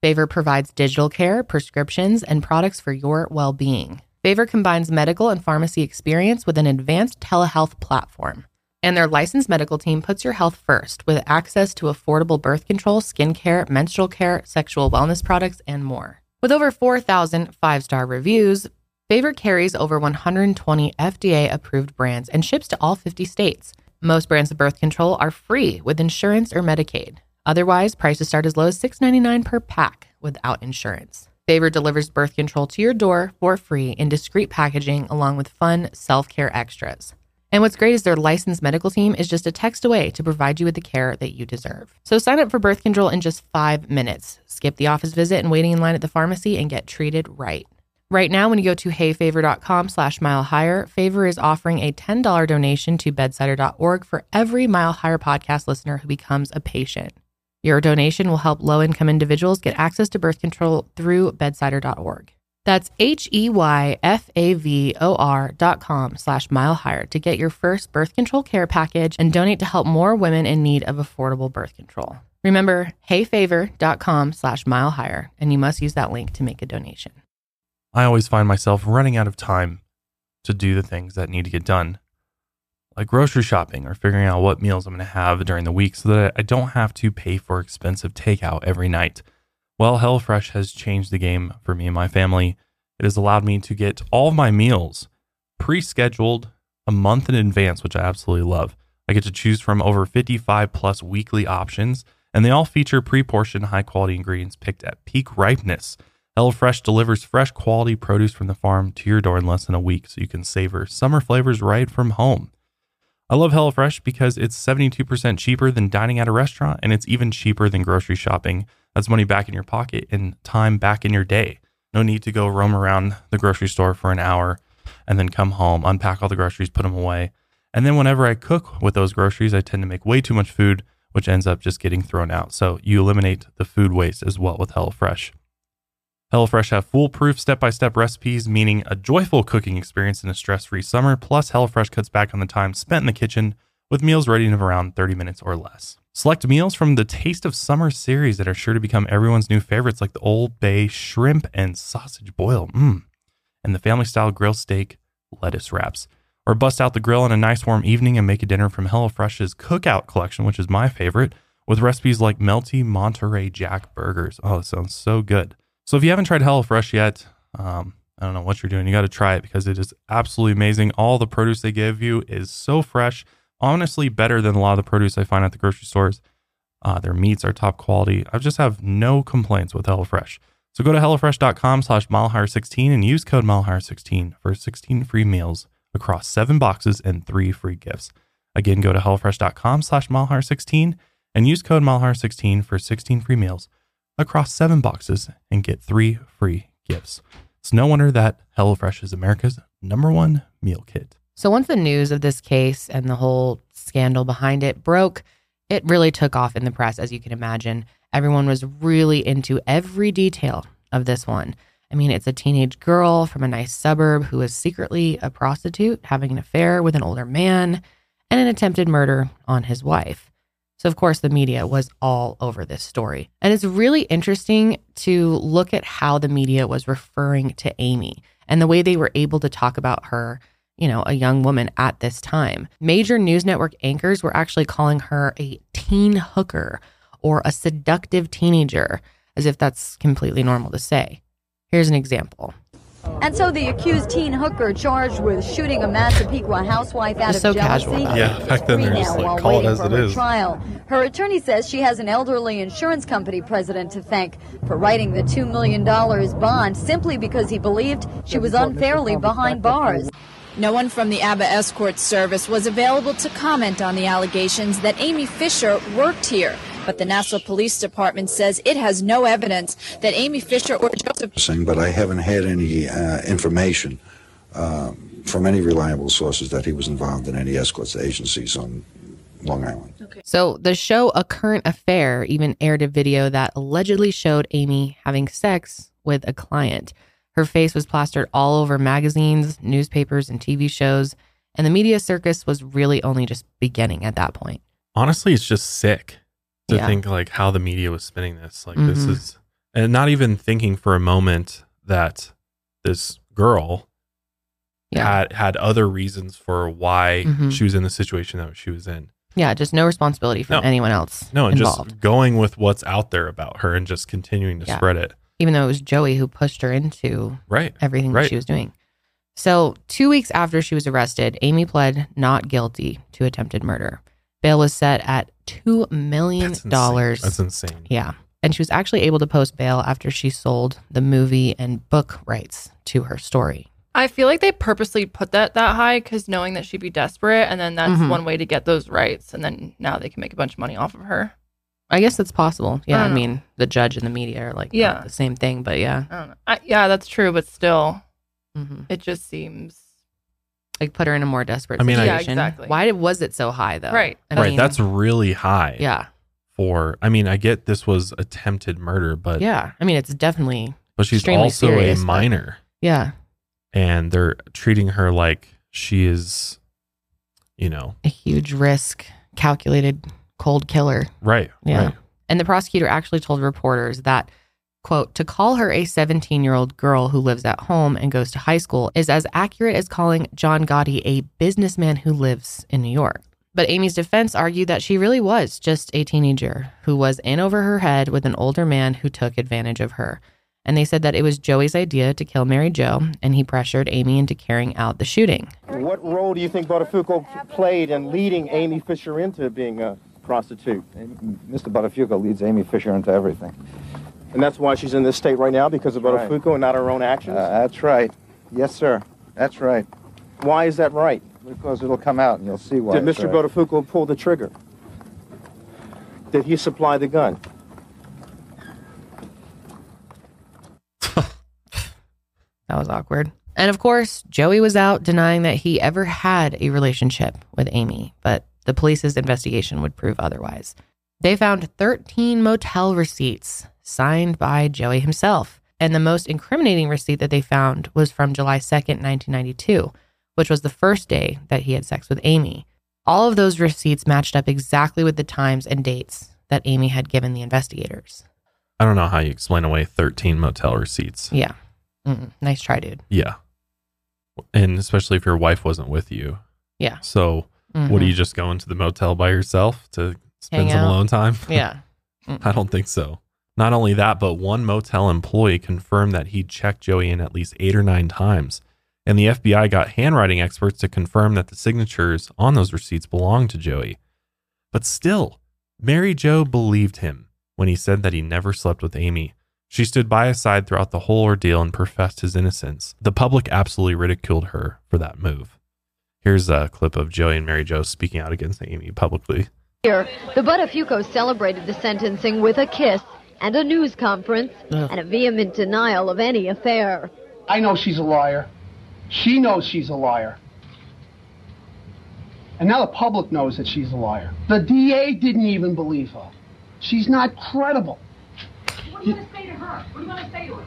Favor provides digital care, prescriptions, and products for your well being. Favor combines medical and pharmacy experience with an advanced telehealth platform. And their licensed medical team puts your health first with access to affordable birth control, skincare, menstrual care, sexual wellness products, and more. With over 4,000 five star reviews, Favor carries over 120 FDA approved brands and ships to all 50 states. Most brands of birth control are free with insurance or Medicaid. Otherwise, prices start as low as $6.99 per pack without insurance. Favor delivers birth control to your door for free in discreet packaging along with fun self care extras. And what's great is their licensed medical team is just a text away to provide you with the care that you deserve. So sign up for birth control in just five minutes. Skip the office visit and waiting in line at the pharmacy and get treated right. Right now, when you go to heyfavor.com slash mile higher, Favor is offering a $10 donation to bedsider.org for every Mile Higher podcast listener who becomes a patient. Your donation will help low income individuals get access to birth control through bedsider.org. That's H E Y F A V O R dot com slash mile higher to get your first birth control care package and donate to help more women in need of affordable birth control. Remember, heyfavor.com slash mile higher, and you must use that link to make a donation. I always find myself running out of time to do the things that need to get done, like grocery shopping or figuring out what meals I'm going to have during the week so that I don't have to pay for expensive takeout every night. Well, HelloFresh has changed the game for me and my family. It has allowed me to get all of my meals pre scheduled a month in advance, which I absolutely love. I get to choose from over 55 plus weekly options, and they all feature pre portioned, high quality ingredients picked at peak ripeness. HelloFresh delivers fresh quality produce from the farm to your door in less than a week so you can savor summer flavors right from home. I love HelloFresh because it's 72% cheaper than dining at a restaurant and it's even cheaper than grocery shopping. That's money back in your pocket and time back in your day. No need to go roam around the grocery store for an hour and then come home, unpack all the groceries, put them away. And then whenever I cook with those groceries, I tend to make way too much food, which ends up just getting thrown out. So you eliminate the food waste as well with HelloFresh. HelloFresh have foolproof step-by-step recipes, meaning a joyful cooking experience in a stress-free summer. Plus, HelloFresh cuts back on the time spent in the kitchen with meals ready in around 30 minutes or less. Select meals from the Taste of Summer series that are sure to become everyone's new favorites, like the Old Bay shrimp and sausage boil, mmm, and the family-style grill steak lettuce wraps. Or bust out the grill on a nice warm evening and make a dinner from HelloFresh's Cookout collection, which is my favorite, with recipes like melty Monterey Jack burgers. Oh, that sounds so good. So if you haven't tried HelloFresh yet, um, I don't know what you're doing. You got to try it because it is absolutely amazing. All the produce they give you is so fresh, honestly, better than a lot of the produce I find at the grocery stores. Uh, their meats are top quality. I just have no complaints with HelloFresh. So go to HelloFresh.com slash MileHigher16 and use code MileHigher16 for 16 free meals across seven boxes and three free gifts. Again, go to HelloFresh.com slash MileHigher16 and use code MileHigher16 for 16 free meals across seven boxes and get three free gifts. It's no wonder that HelloFresh is America's number one meal kit. So once the news of this case and the whole scandal behind it broke, it really took off in the press, as you can imagine. Everyone was really into every detail of this one. I mean, it's a teenage girl from a nice suburb who is secretly a prostitute, having an affair with an older man, and an attempted murder on his wife. So, of course, the media was all over this story. And it's really interesting to look at how the media was referring to Amy and the way they were able to talk about her, you know, a young woman at this time. Major news network anchors were actually calling her a teen hooker or a seductive teenager, as if that's completely normal to say. Here's an example. And so the accused teen hooker charged with shooting a Massapequa housewife out Just of so jealousy. about Yeah, back then they're just like, while call it waiting as for it her is. Trial. Her attorney says she has an elderly insurance company president to thank for writing the $2 million bond simply because he believed she was unfairly behind bars. No one from the ABBA escort service was available to comment on the allegations that Amy Fisher worked here. But the Nassau Police Department says it has no evidence that Amy Fisher or Joseph Saying, but I haven't had any uh, information uh, from any reliable sources that he was involved in any escorts agencies on Long Island. So, the show A Current Affair even aired a video that allegedly showed Amy having sex with a client. Her face was plastered all over magazines, newspapers, and TV shows, and the media circus was really only just beginning at that point. Honestly, it's just sick to Yeah. think like how the media was spinning this. Like this Mhm. is, and not even thinking for a moment that this girl Yeah. had had other reasons for why Mhm. she was in the situation that she was in. Yeah, just no responsibility from No. anyone else No, and involved. just going with what's out there about her and just continuing to Yeah. spread it. Even though it was Joey who pushed her into Right. everything that she was doing. So, two weeks after she was arrested, Amy pled not guilty to attempted murder. Bail was set at $2 million. That's insane. That's insane. Yeah. And she was actually able to post bail after she sold the movie and book rights to her story. I feel like they purposely put that that high because knowing that she'd be desperate, and then that's Mhm. one way to get those rights, and then now they can make a bunch of money off of her. I guess that's possible. Yeah. I, don't mean, the judge and the media are like Yeah. the same thing, but yeah. I don't know. I, yeah, that's true, but still, hmm it just seems Like put her in a more desperate I mean, I- Yeah, situation. exactly. Why did, was it so high though? Right. I right. mean, That's really high. yeah. For I mean, I get this was attempted murder, but Yeah. I mean, it's definitely, but she's extremely also serious, a but- minor, yeah, and they're treating her like she is, you know, a huge risk, calculated cold killer. right. Yeah. Right. And the prosecutor actually told reporters that, quote, to call her a 17 year old girl who lives at home and goes to high school is as accurate as calling John Gotti a businessman who lives in New York. But Amy's defense argued that she really was just a teenager who was in over her head with an older man who took advantage of her. And they said that it was Joey's idea to kill Mary Jo, and he pressured Amy into carrying out the shooting. What role do you think Buttafuoco played in leading Amy Fisher into being a prostitute? Mr. Buttafuoco leads Amy Fisher into everything. And that's why she's in this state right now, because of Right. Buttafuoco and not her own actions? Uh, that's right. Yes, sir. That's right. why is that right? Because it'll come out and you'll see why. Did it's Mr. right. Buttafuoco pull the trigger? Did he supply the gun? That was awkward. And of course, Joey was out denying that he ever had a relationship with Amy, but the police's investigation would prove otherwise. They found 13 motel receipts signed by Joey himself. And the most incriminating receipt that they found was from July 2nd, 1992, which was the first day that he had sex with Amy. All of those receipts matched up exactly with the times and dates that Amy had given the investigators. I don't know how you explain away 13 motel receipts. Yeah. Mm-mm. Nice try, dude. Yeah. And especially if your wife wasn't with you. Yeah. So, what Mhm. do you just going to the motel by yourself to spend Hang some out. alone time? Yeah. I don't think so. Not only that, but one motel employee confirmed that he checked Joey in at least eight or nine times. And the FBI got handwriting experts to confirm that the signatures on those receipts belonged to Joey. But still, Mary Jo believed him when he said that he never slept with Amy. She stood by his side throughout the whole ordeal and professed his innocence. The public absolutely ridiculed her for that move. Here's a clip of Joey and Mary Jo speaking out against Amy publicly. Here, the Buttafuoco celebrated the sentencing with a kiss and a news conference Ugh. and a vehement denial of any affair. I know she's a liar. She knows she's a liar. And now the public knows that she's a liar. The DA didn't even believe her. She's not credible. What are you going to say to her? What are you going to say to her?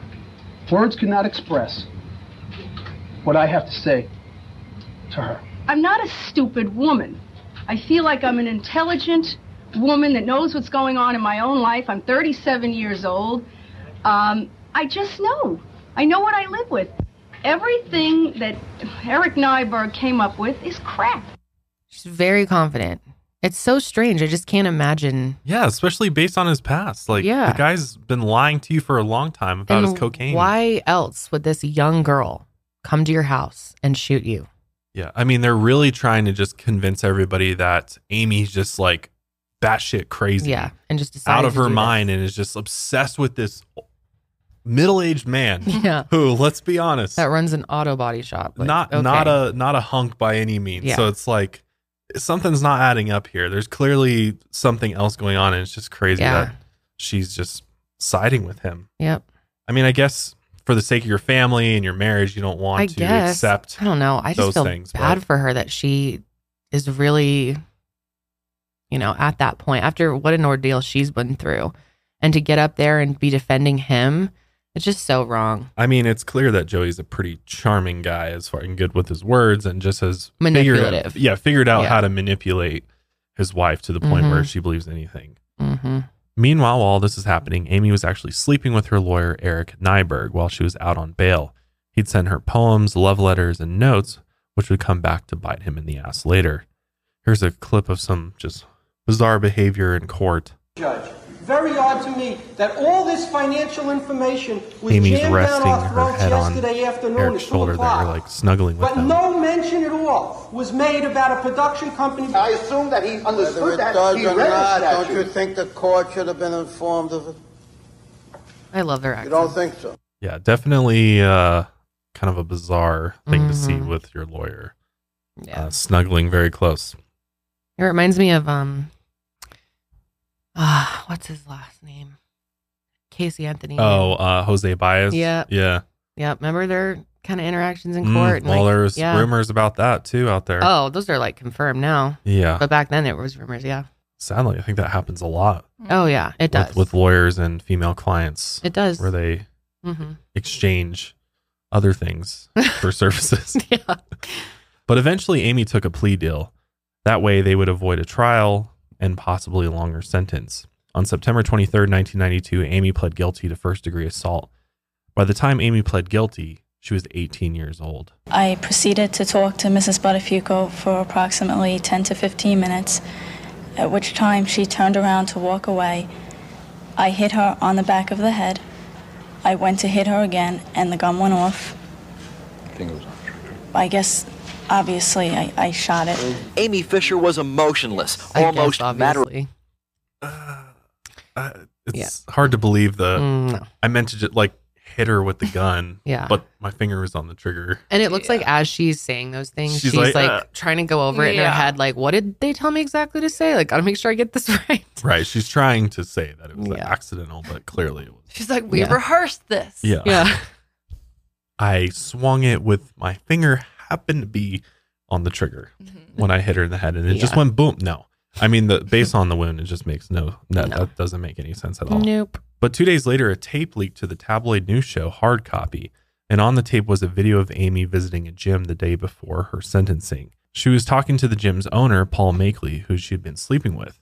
Words cannot express what I have to say to her. I'm not a stupid woman. I feel like I'm an intelligent woman that knows what's going on in my own life. I'm 37 years old. Um, I just know. I know what I live with. Everything that Eric Naiburg came up with is crap. She's very confident. It's so strange. I just can't imagine. Yeah, especially based on his past. Like, Yeah. the guy's been lying to you for a long time about his cocaine. Why else would this young girl come to your house and shoot you? Yeah, I mean, they're really trying to just convince everybody that Amy's just like batshit crazy. Yeah, and just out of her mind and is just obsessed with this middle-aged man. Yeah. who, let's be honest, That runs an auto body shop. Like, not okay. not a not a hunk by any means. Yeah. So it's like something's not adding up here. There's clearly something else going on, and it's just crazy Yeah. that she's just siding with him. Yep. I mean, I guess for the sake of your family and your marriage, you don't want I to guess. accept. I don't know. I just those feel things, bad but- for her that she is really, you know, at that point after what an ordeal she's been through, and to get up there and be defending him, it's just so wrong. I mean, it's clear that Joey's a pretty charming guy as far and good with his words and just has figured out, Manipulative. yeah, figured out Yeah. how to manipulate his wife to the point where Mhm. she believes anything. Mm-hmm. Meanwhile, while this is happening, Amy was actually sleeping with her lawyer, Eric Naiburg, while she was out on bail. He'd send her poems, love letters, and notes, which would come back to bite him in the ass later. Here's a clip of some just bizarre behavior in court. Judge, very odd to me that all this financial information was Amy's jammed resting down our her throats head on yesterday afternoon Eric's at 2 shoulder there, o'clock. like snuggling with But him. no mention at all was made about a production company. I assume that he understood Whether it that. does He or read the not, don't statute. you think the court should have been informed of it? I love their act. You accent. don't think so? Yeah, definitely uh, kind of a bizarre thing to see Mhm. with your lawyer. Yeah. Uh, snuggling very close. It reminds me of um, ah, what's his last name? Casey Anthony. Oh, uh, Jose Baez. Yeah. Yeah. yeah. Remember their kind of interactions in Mm, court? and, well, like, there's yeah. rumors about that too out there. Oh, those are like confirmed now. Yeah. But back then it was rumors. Yeah. Sadly, I think that happens a lot. Oh yeah, it does. With, with lawyers and female clients. It does. Where they Mhm. exchange other things for services. yeah. But eventually, Amy took a plea deal. That way, they would avoid a trial and possibly a longer sentence. On September 23rd, 1992, Amy pled guilty to first degree assault. By the time Amy pled guilty, she was 18 years old. I proceeded to talk to Mrs. Buttafuoco for approximately 10 to 15 minutes, at which time she turned around to walk away. I hit her on the back of the head. I went to hit her again, and the gun went off. I guess, obviously, I, I shot it. Amy Fisher was emotionless, I almost guess, matter. obviously. It's hard to believe the. Mm, no. I meant to just like hit her with the gun. Yeah. But my finger was on the trigger. And it looks like as she's saying those things, She's she's, like, like, uh, trying to go over it in her yeah. head, like, what did they tell me exactly to say? Like, gotta make sure I get this right. Right. She's trying to say that it was Yeah. accidental, but clearly it was. She's like, we Yeah. rehearsed this. Yeah. Yeah. I swung it with my finger, happened to be on the trigger mm-hmm. when I hit her in the head, and it just went boom. No, I mean the based on the wound, it just makes no, no, that doesn't make any sense at all. Nope. But two days later, a tape leaked to the tabloid news show Hard Copy, and on the tape was a video of Amy visiting a gym the day before her sentencing. She was talking to the gym's owner, Paul Makely, who she had been sleeping with.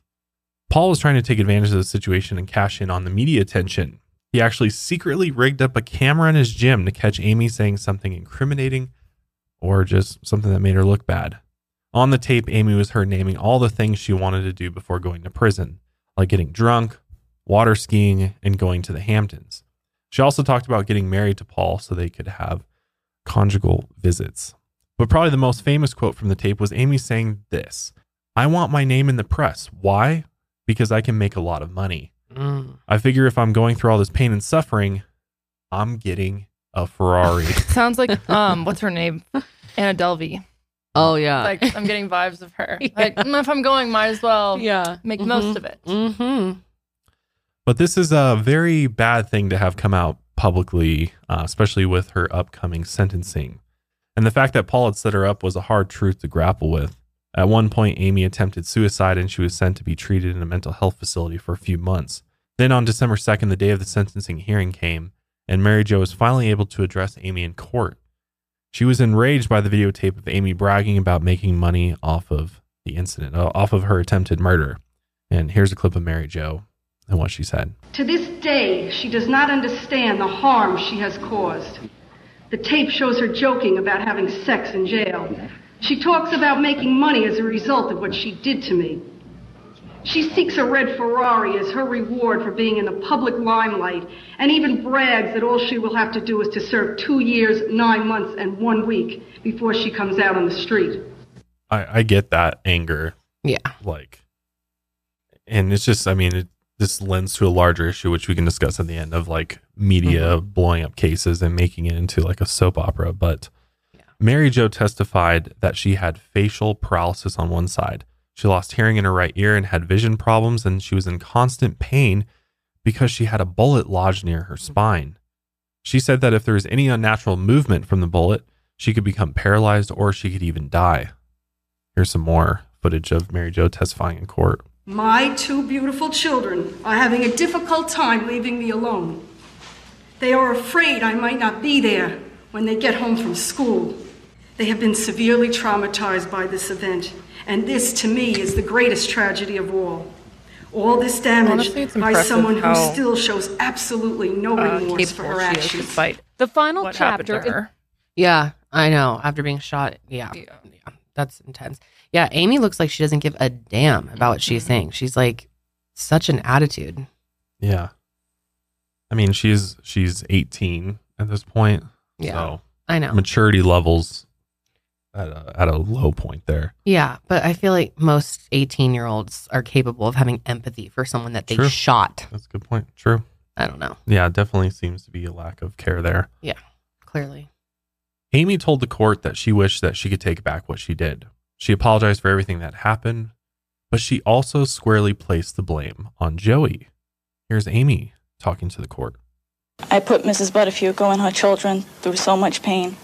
Paul was trying to take advantage of the situation and cash in on the media attention. He actually secretly rigged up a camera in his gym to catch Amy saying something incriminating or just something that made her look bad. On the tape, Amy was heard naming all the things she wanted to do before going to prison, like getting drunk, water skiing, and going to the Hamptons. She also talked about getting married to Paul so they could have conjugal visits. But probably the most famous quote from the tape was Amy saying this I want my name in the press. Why? Because I can make a lot of money. Mm. I figure if I'm going through all this pain and suffering, I'm getting a Ferrari. Sounds like um, what's her name? Anna Delvey. Oh yeah. Like I'm getting vibes of her. Like mm, if I'm going, might as well Yeah. make the Mhm. most of it. Mm-hmm. But this is a very bad thing to have come out publicly, uh, especially with her upcoming sentencing. And the fact that Paul had set her up was a hard truth to grapple with. At one point, Amy attempted suicide and she was sent to be treated in a mental health facility for a few months. Then on December 2nd, the day of the sentencing hearing came, and Mary Jo was finally able to address Amy in court. She was enraged by the videotape of Amy bragging about making money off of the incident, uh, off of her attempted murder. And here's a clip of Mary Jo and what she said. To this day, she does not understand the harm she has caused. The tape shows her joking about having sex in jail. She talks about making money as a result of what she did to me. She seeks a red Ferrari as her reward for being in the public limelight and even brags that all she will have to do is to serve two years, nine months, and one week before she comes out on the street. I, I get that anger. Yeah. Like, and it's just, I mean, it, this lends to a larger issue, which we can discuss at the end of like media mm-hmm. blowing up cases and making it into like a soap opera. But Mary Jo testified that she had facial paralysis on one side. She lost hearing in her right ear and had vision problems, and she was in constant pain because she had a bullet lodged near her mm-hmm. spine. She said that if there was any unnatural movement from the bullet, she could become paralyzed or she could even die. Here's some more footage of Mary Jo testifying in court. My two beautiful children are having a difficult time leaving me alone. They are afraid I might not be there when they get home from school. They have been severely traumatized by this event, and this, to me, is the greatest tragedy of all. All this damage Honestly, by someone who still shows absolutely no uh, remorse for her she is actions. despite The final what happened to chapter. her. Yeah, I know. After being shot, yeah, yeah, that's intense. Yeah, Amy looks like she doesn't give a damn about what she's saying. She's like such an attitude. Yeah. I mean, she's she's 18 at this point. Yeah, So I know. maturity levels at a, at a low point there. Yeah, but I feel like most 18 year olds are capable of having empathy for someone that they True. shot. That's a good point. True. I don't know. Yeah, definitely seems to be a lack of care there. Yeah, clearly. Amy told the court that she wished that she could take back what she did. She apologized for everything that happened, but she also squarely placed the blame on Joey. Here's Amy talking to the court. I put Mrs. Buttafuoco and her children through so much pain.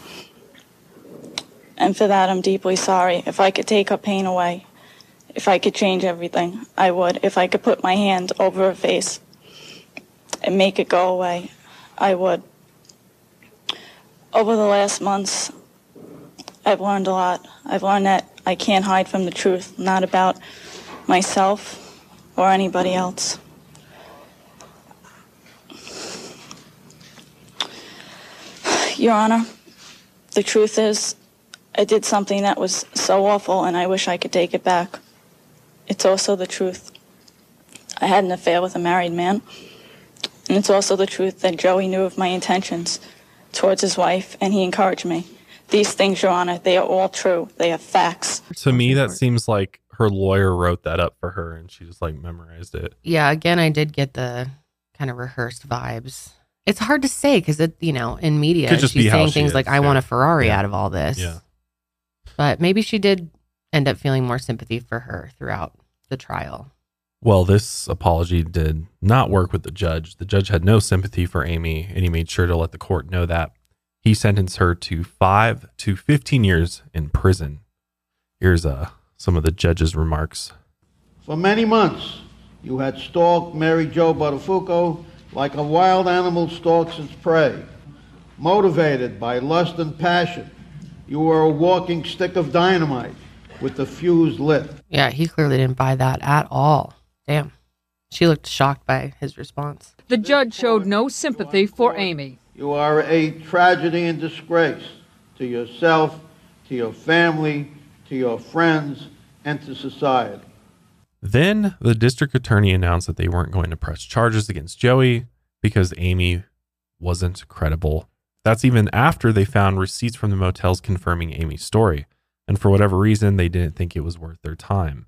And for that, I'm deeply sorry. If I could take her pain away, if I could change everything, I would. If I could put my hand over her face and make it go away, I would. Over the last months, I've learned a lot. I've learned that I can't hide from the truth, not about myself or anybody else. Your Honor, the truth is, I did something that was so awful and I wish I could take it back. It's also the truth. I had an affair with a married man. And it's also the truth that Joey knew of my intentions towards his wife and he encouraged me. These things, Your Honor, they are all true. They are facts. To me, that seems like her lawyer wrote that up for her and she just like memorized it. Yeah, again, I did get the kind of rehearsed vibes. It's hard to say because it, you know, in media, Could just she's be saying she things is, like, "I yeah. want a Ferrari Yeah. out of all this." Yeah. But maybe she did end up feeling more sympathy for her throughout the trial. Well, this apology did not work with the judge. The judge had no sympathy for Amy, and he made sure to let the court know that. He sentenced her to five to 15 years in prison. Here's uh, some of the judge's remarks. For many months, you had stalked Mary Jo Buttafuoco like a wild animal stalks its prey. Motivated by lust and passion, you were a walking stick of dynamite with the fuse lit. Yeah, he clearly didn't buy that at all. Damn. She looked shocked by his response. The judge showed no sympathy for Amy. You are a tragedy and disgrace to yourself, to your family, to your friends, and to society. Then the district attorney announced that they weren't going to press charges against Joey because Amy wasn't credible. That's even after they found receipts from the motels confirming Amy's story. And for whatever reason, they didn't think it was worth their time.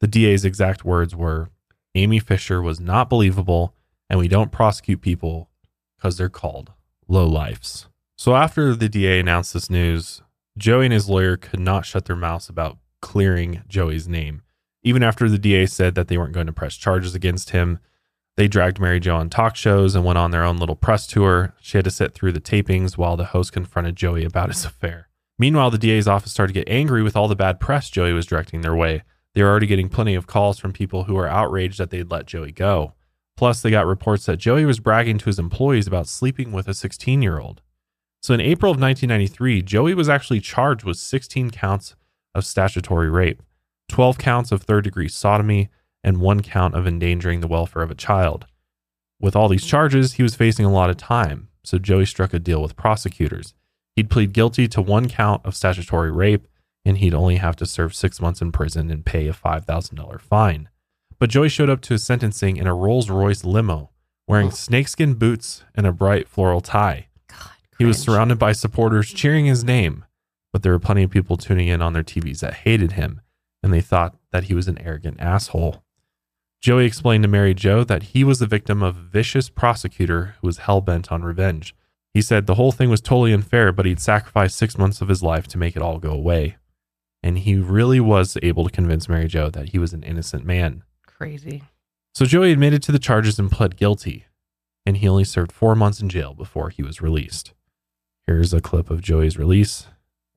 The DA's exact words were Amy Fisher was not believable, and we don't prosecute people because they're called low lifes. So after the DA announced this news, Joey and his lawyer could not shut their mouths about clearing Joey's name. Even after the DA said that they weren't going to press charges against him, they dragged Mary Jo on talk shows and went on their own little press tour. She had to sit through the tapings while the host confronted Joey about his affair. Meanwhile, the DA's office started to get angry with all the bad press Joey was directing their way. They were already getting plenty of calls from people who were outraged that they'd let Joey go. Plus, they got reports that Joey was bragging to his employees about sleeping with a 16 year old. So in April of 1993, Joey was actually charged with 16 counts of statutory rape, 12 counts of third degree sodomy, and one count of endangering the welfare of a child. With all these charges, he was facing a lot of time, so Joey struck a deal with prosecutors. He'd plead guilty to one count of statutory rape, and he'd only have to serve six months in prison and pay a $5,000 fine. But Joey showed up to his sentencing in a Rolls Royce limo, wearing oh. snakeskin boots and a bright floral tie. God, he was surrounded by supporters cheering his name, but there were plenty of people tuning in on their TVs that hated him, and they thought that he was an arrogant asshole. Joey explained to Mary Jo that he was the victim of a vicious prosecutor who was hell bent on revenge. He said the whole thing was totally unfair, but he'd sacrificed six months of his life to make it all go away. And he really was able to convince Mary Jo that he was an innocent man. Crazy. So Joey admitted to the charges and pled guilty, and he only served four months in jail before he was released. Here's a clip of Joey's release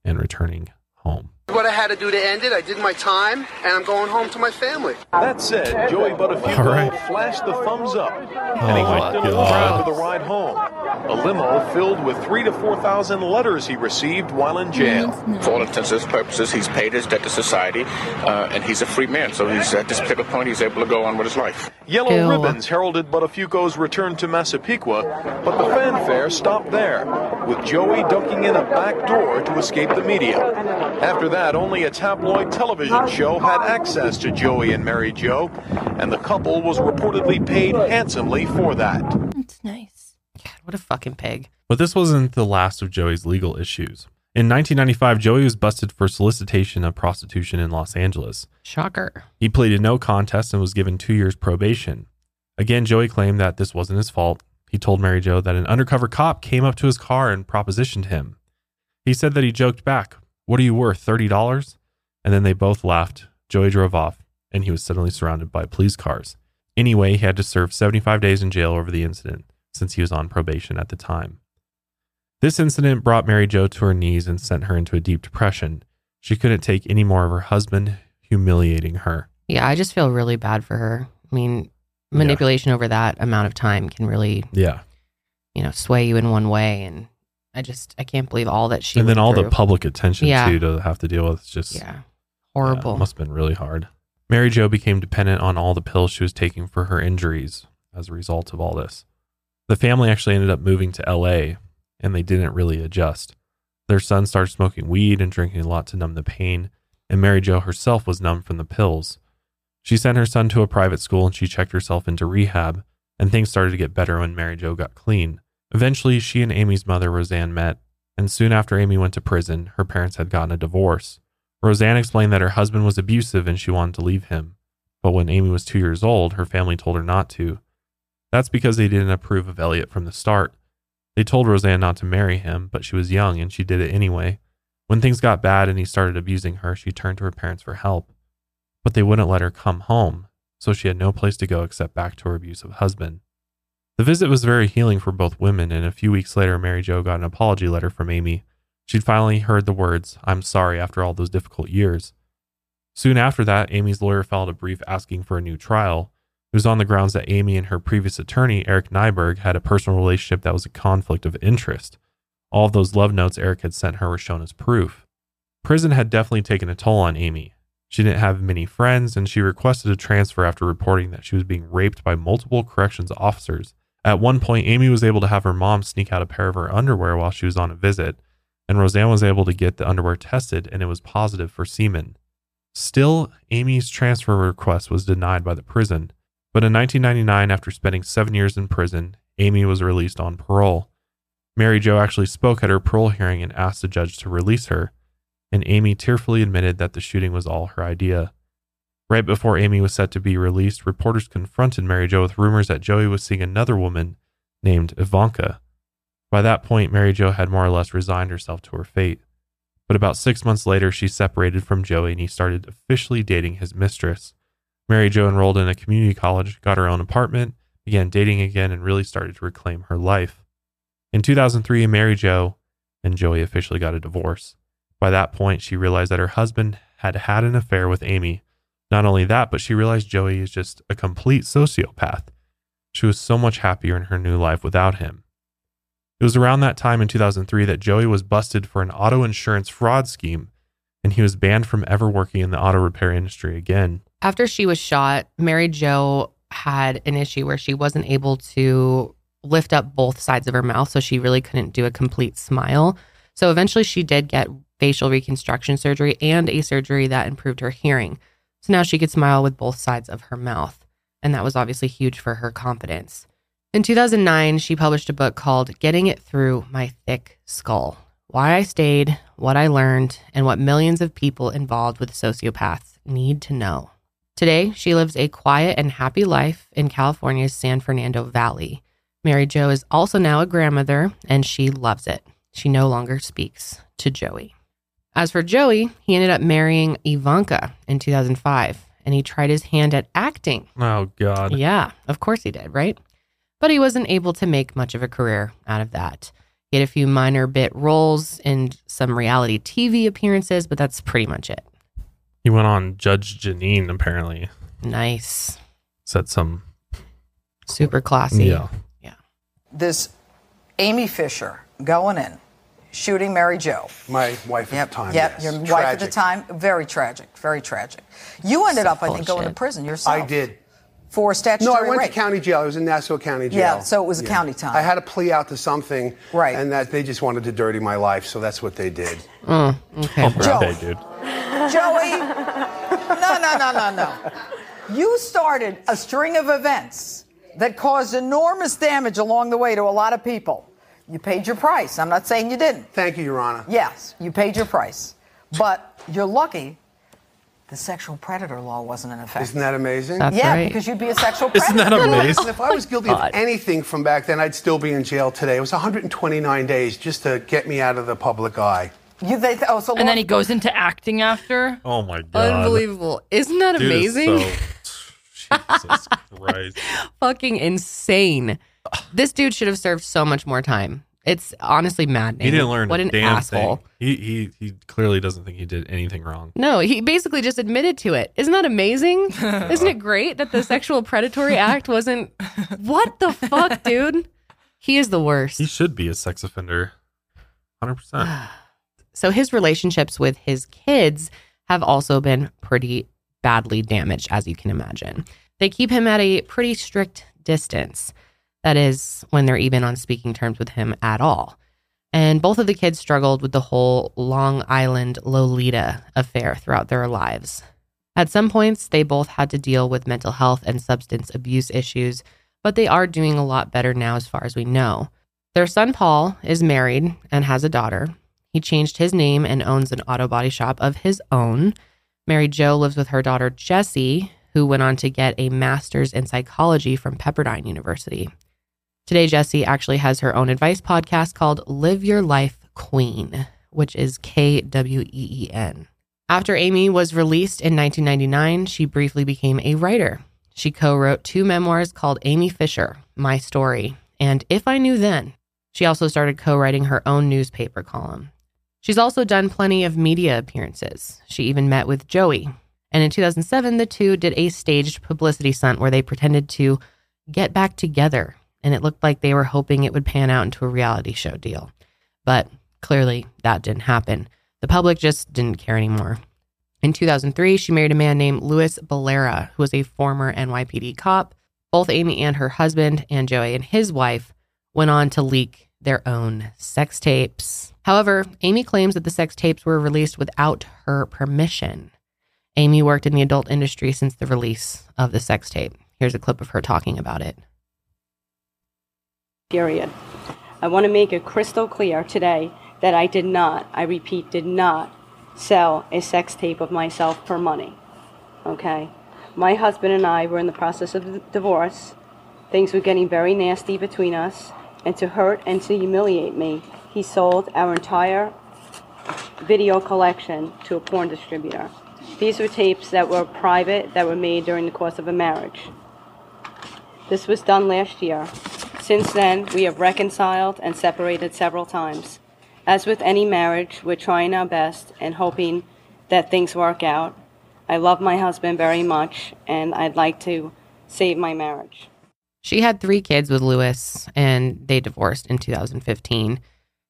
and returning home. What I had to do to end it, I did my time, and I'm going home to my family. That said, Joey Buttafuoco All right. flashed the thumbs up, Oh and he my went in the God. crowd to the ride home. A limo filled with three to four thousand letters he received while in jail. For all intents and purposes, he's paid his debt to society, uh, and he's a free man. So he's at this particular point, he's able to go on with his life. Yellow Ew. ribbons heralded Buttafuoco's return to Massapequa, but the fanfare stopped there, with Joey ducking in a back door to escape the media. After that, only a tabloid television show had access to Joey and Mary Jo, and the couple was reportedly paid handsomely for that. It's nice. God, what a fucking pig. But this wasn't the last of Joey's legal issues. In 1995, Joey was busted for solicitation of prostitution in Los Angeles. Shocker. He pleaded no contest and was given two years probation. Again, Joey claimed that this wasn't his fault. He told Mary Jo that an undercover cop came up to his car and propositioned him. He said that he joked back, What are you worth, $30? And then they both laughed. Joey drove off, and he was suddenly surrounded by police cars. Anyway, he had to serve 75 days in jail over the incident, since he was on probation at the time. This incident brought Mary Jo to her knees and sent her into a deep depression. She couldn't take any more of her husband humiliating her. Yeah, I just feel really bad for her. I mean, manipulation over that amount of time can really, Yeah. you know, sway you in one way. And I just, I can't believe all that she and then all the public attention Yeah. too to have to deal with. It's just Yeah. Horrible. it must have been really hard. Mary Jo became dependent on all the pills she was taking for her injuries as a result of all this. The family actually ended up moving to LA and they didn't really adjust. Their son started smoking weed and drinking a lot to numb the pain, and Mary Jo herself was numb from the pills. She sent her son to a private school and she checked herself into rehab, and things started to get better when Mary Jo got clean. Eventually, she and Amy's mother, Roseanne, met, and soon after Amy went to prison, her parents had gotten a divorce. Roseanne explained that her husband was abusive and she wanted to leave him. But when Amy was two years old, her family told her not to. That's because they didn't approve of Elliot from the start. They told Roseanne not to marry him, but she was young and she did it anyway. When things got bad and he started abusing her, she turned to her parents for help. But they wouldn't let her come home, so she had no place to go except back to her abusive husband. The visit was very healing for both women, and a few weeks later, Mary Jo got an apology letter from Amy. She'd finally heard the words, I'm sorry, after all those difficult years. Soon after that, Amy's lawyer filed a brief asking for a new trial. It was on the grounds that Amy and her previous attorney, Eric Naiburg, had a personal relationship that was a conflict of interest. All of those love notes Eric had sent her were shown as proof. Prison had definitely taken a toll on Amy. She didn't have many friends, and she requested a transfer after reporting that she was being raped by multiple corrections officers. At one point, Amy was able to have her mom sneak out a pair of her underwear while she was on a visit, and Roseanne was able to get the underwear tested, and it was positive for semen. Still, Amy's transfer request was denied by the prison. But in 1999, after spending seven years in prison, Amy was released on parole. Mary Jo actually spoke at her parole hearing and asked the judge to release her, and Amy tearfully admitted that the shooting was all her idea. Right before Amy was set to be released, reporters confronted Mary Jo with rumors that Joey was seeing another woman named Ivanka. By that point, Mary Jo had more or less resigned herself to her fate. But about six months later, she separated from Joey and he started officially dating his mistress. Mary Jo enrolled in a community college, got her own apartment, began dating again, and really started to reclaim her life. In 2003, Mary Jo and Joey officially got a divorce. By that point, she realized that her husband had had an affair with Amy. Not only that, but she realized Joey is just a complete sociopath. She was so much happier in her new life without him. It was around that time in 2003 that Joey was busted for an auto insurance fraud scheme, and he was banned from ever working in the auto repair industry again. After she was shot, Mary Jo had an issue where she wasn't able to lift up both sides of her mouth, so she really couldn't do a complete smile. So eventually, she did get facial reconstruction surgery and a surgery that improved her hearing. So now she could smile with both sides of her mouth. And that was obviously huge for her confidence. In 2009, she published a book called Getting It Through My Thick Skull Why I Stayed, What I Learned, and What Millions of People Involved with Sociopaths Need to Know. Today, she lives a quiet and happy life in California's San Fernando Valley. Mary Jo is also now a grandmother, and she loves it. She no longer speaks to Joey. As for Joey, he ended up marrying Ivanka in 2005, and he tried his hand at acting. Oh, God. Yeah, of course he did, right? But he wasn't able to make much of a career out of that. He had a few minor bit roles in some reality TV appearances, but that's pretty much it. He went on Judge Jeanine, apparently. Nice. Said some. Super classy. Yeah. This Amy Fisher going in, shooting Mary Jo. My wife at the time. Yep, yes. your wife at the time. Very tragic. Very tragic. You ended up, I think, going to prison yourself. I did. For statutory rape. No, I went rape. to county jail. I was in Nassau County Jail. Yeah, so it was a county time. I had a plea out to something, Right. And that they just wanted to dirty my life, so that's what they did. Mm, okay. Joe. Okay, dude. Joey, no, no, no, no, no. You started a string of events that caused enormous damage along the way to a lot of people. You paid your price. I'm not saying you didn't. Thank you, Your Honor. Yes, you paid your price. But you're lucky the sexual predator law wasn't in effect. Isn't that amazing? yeah, because you'd be a sexual predator. Isn't that amazing? If I was guilty of anything from back then, I'd still be in jail today. It was 129 days just to get me out of the public eye. You, they, oh, so And then he goes into acting after. Oh, my God. Unbelievable. Isn't that Dude is amazing? so- Jesus Christ. Fucking insane. This dude should have served so much more time. It's honestly maddening. He didn't learn What a an damn asshole. thing. He, he, he clearly doesn't think he did anything wrong. No, he basically just admitted to it. Isn't that amazing? Isn't it great that the sexual predatory act wasn't What the fuck, dude? He is the worst. He should be a sex offender. 100%. So his relationships with his kids have also been pretty badly damaged, as you can imagine. They keep him at a pretty strict distance. That is, when they're even on speaking terms with him at all. And both of the kids struggled with the whole Long Island Lolita affair throughout their lives. At some points, they both had to deal with mental health and substance abuse issues, but they are doing a lot better now, as far as we know. Their son Paul is married and has a daughter. He changed his name and owns an auto body shop of his own. Mary Jo lives with her daughter Jessie, who went on to get a master's in psychology from Pepperdine University. Today, Jessie actually has her own advice podcast called Live Your Life Queen, which is K W E E N. After Amy was released in 1999, she briefly became a writer. She co wrote two memoirs called Amy Fisher, My Story, and If I Knew Then. She also started co writing her own newspaper column. She's also done plenty of media appearances. She even met with Joey. And in 2007, the two did a staged publicity stunt where they pretended to get back together. And it looked like they were hoping it would pan out into a reality show deal. But clearly, that didn't happen. The public just didn't care anymore. In 2003, she married a man named Louis Bellera, who was a former NYPD cop. Both Amy and her husband, and Joey and his wife, went on to leak their own sex tapes. However, Amy claims that the sex tapes were released without her permission. Amy worked in the adult industry since the release of the sex tape. Here's a clip of her talking about it. Period. I want to make it crystal clear today that I did not, I repeat, did not sell a sex tape of myself for money. Okay? My husband and I were in the process of divorce. Things were getting very nasty between us. And to hurt and to humiliate me, he sold our entire video collection to a porn distributor. These were tapes that were private, that were made during the course of a marriage. This was done last year. Since then, we have reconciled and separated several times. As with any marriage, we're trying our best and hoping that things work out. I love my husband very much, and I'd like to save my marriage. She had three kids with Louis, and they divorced in 2015.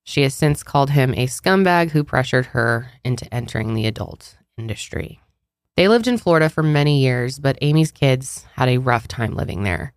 She has since called him a scumbag who pressured her into entering the adult industry. They lived in Florida for many years, but Amy's kids had a rough time living there.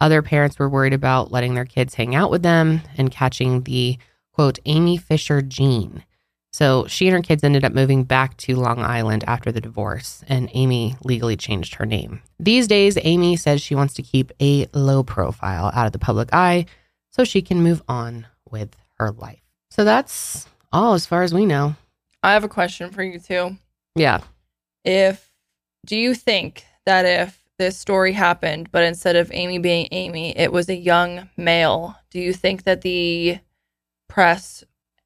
Other parents were worried about letting their kids hang out with them and catching the quote, Amy Fisher gene. So she and her kids ended up moving back to Long Island after the divorce, and Amy legally changed her name. These days, Amy says she wants to keep a low profile out of the public eye so she can move on with her life. So that's all as far as we know. I have a question for you too. Yeah. If do you think that if this story happened, but instead of Amy being Amy, it was a young male, do you think that the press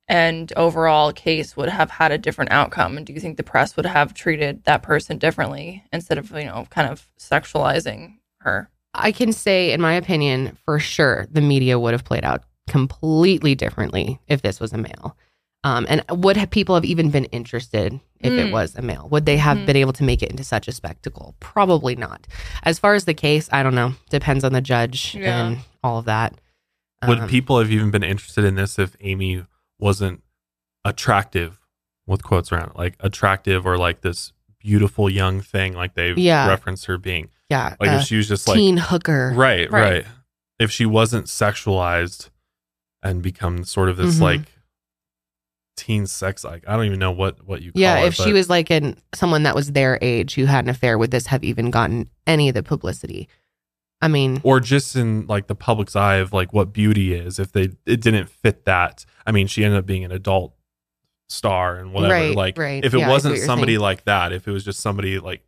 and overall case would have had a different outcome? And do you think the press would have treated that person differently instead of, you know, kind of sexualizing her? I can say, in my opinion, for sure, the media would have played out completely differently if this was a male. Um, and would have people have even been interested if it Mm. was a male? Would they have Mhm. been able to make it into such a spectacle? Probably not. As far as the case, I don't know. Depends on the judge Yeah. and all of that. Would Um, people have even been interested in this if Amy wasn't attractive, with quotes around it, like attractive or like this beautiful young thing, like they've Yeah. referenced her being? Yeah, Like a if she was just like teen hooker. Right, Right. right, If she wasn't sexualized and become sort of this Mhm. like teen sex, like I don't even know what what you call Yeah, it, if she but- was like in someone that was their age who had an affair, would this have even gotten any of the publicity? I mean, or just in like the public's eye of like what beauty is if they it didn't fit that i mean she ended up being an adult star and whatever Right, like right. if it Yeah, wasn't somebody saying. like that if it was just somebody like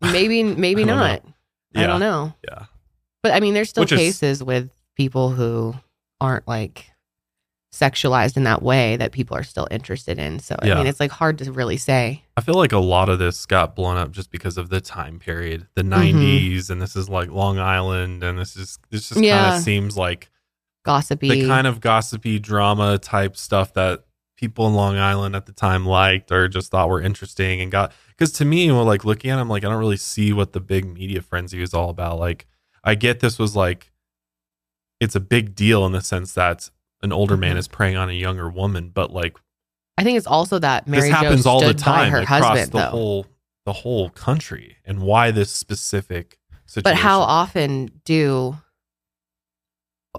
maybe maybe know. I Yeah. don't know. Yeah. But I mean, there's still Which is- cases with people who aren't like sexualized in that way that people are still interested in. So I Yeah. mean, it's like hard to really say. i feel like a lot of this got blown up just because of the time period the Mm-hmm. 90s and this is like long island and this is this just kind of seems like Gossipy. the kind of gossipy drama type stuff that people in Long Island at the time liked or just thought were interesting and got because to me, when like looking at them, like I don't really see what the big media frenzy is all about. Like I get this was like it's a big deal in the sense that an older Mm-hmm. man is preying on a younger woman, but like I think it's also that Mary this Jo happens all the time her across husband, the though. whole the whole country and why this specific situation. But how often do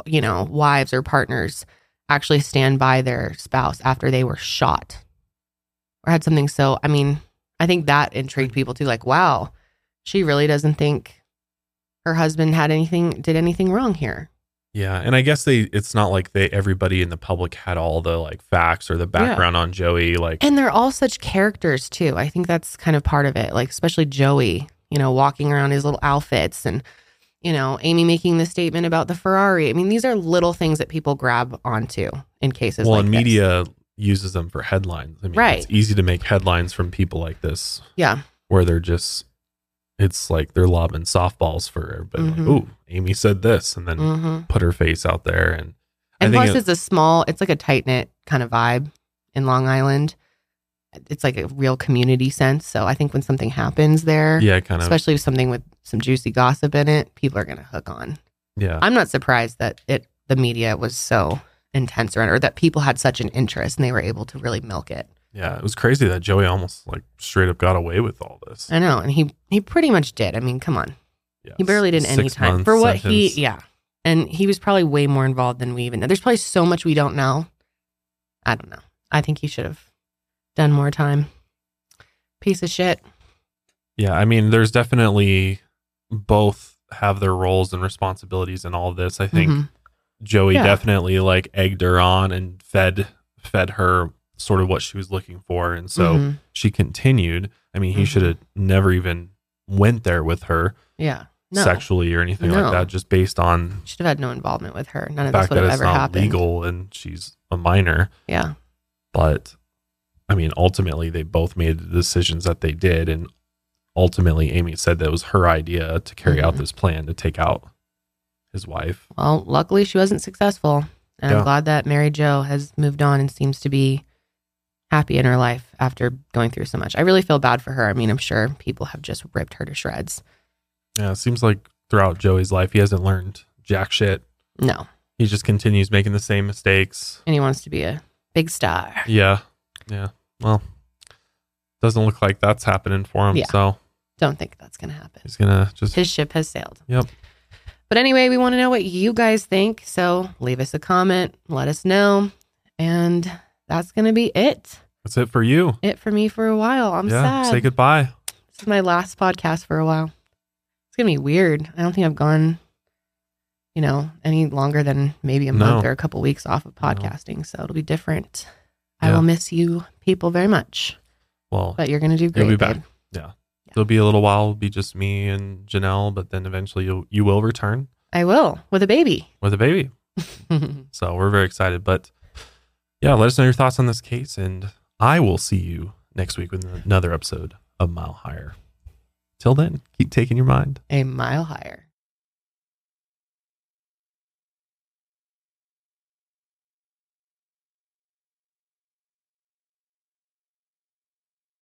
you know wives or partners actually stand by their spouse after they were shot or had something so? I mean, I think that intrigued people too. Like, wow, she really doesn't think her husband had anything did anything wrong here. Yeah, and I guess they it's not like they everybody in the public had all the like facts or the background on Joey like And they're all such characters too. I think that's kind of part of it. Like especially Joey, you know, walking around his little outfits and you know, Amy making the statement about the Ferrari. I mean, these are little things that people grab onto in cases well, like and this. media uses them for headlines. I mean, Right. it's easy to make headlines from people like this Yeah. where they're just it's like they're lobbing softballs for everybody. Mhm. Like, Ooh, Amy said this, and then Mhm. put her face out there, and And I think plus, it- it's a small, it's like a tight knit kind of vibe in Long Island. It's like a real community sense. So I think when something happens there, Yeah, kind of. especially with something with some juicy gossip in it, people are going to hook on. yeah, I'm not surprised that it the media was so intense around, it, or that people had such an interest and they were able to really milk it. Yeah. It was crazy that Joey almost like straight up got away with all this. I know, and he he pretty much did. I mean, come on, he barely did any time for what he. Yeah, and he was probably way more involved than we even know. There's probably so much we don't know. I don't know. I think he should have done more time. Piece of shit. Yeah, I mean, there's definitely both have their roles and responsibilities in all of this. I think Mhm. Joey Yeah. definitely like egged her on and fed fed her sort of what she was looking for, and so Mhm. she continued. I mean, he Mhm. should have never even went there with her Yeah. No. sexually or anything No. like that, just based on Should have had no involvement with her. None of this would have ever happened. legal and she's a minor. Yeah. But I mean, ultimately, they both made the decisions that they did, and ultimately, Amy said that it was her idea to carry out Mhm. this plan to take out his wife. Well, luckily she wasn't successful. And Yeah. I'm glad that Mary Jo has moved on and seems to be happy in her life after going through so much. I really feel bad for her. I mean, I'm sure people have just ripped her to shreds. Yeah, it seems like throughout Joey's life, he hasn't learned jack shit. No. He just continues making the same mistakes. And he wants to be a big star. Yeah. Yeah. Well, doesn't look like that's happening for him. Yeah. So Don't think that's going to happen. he's going to just. His ship has sailed. Yep. But anyway, we want to know what you guys think. So leave us a comment, let us know. And that's going to be it. That's it for you. It for me for a while. I'm yeah. sad. Say goodbye. This is my last podcast for a while. It's going to be weird. I don't think I've gone, you know, any longer than maybe a month or a couple weeks off of podcasting. So it'll be different. I will miss you people very much. Well, But you're going to do great. You'll be back. babe. Yeah. It'll be a little while. It'll be just me and Janelle, but then eventually you you will return I will with a baby. with a baby. so we're very excited. But yeah, let us know your thoughts on this case, and I will see you next week with another episode of Mile Higher. Till then, keep taking your mind. A mile higher.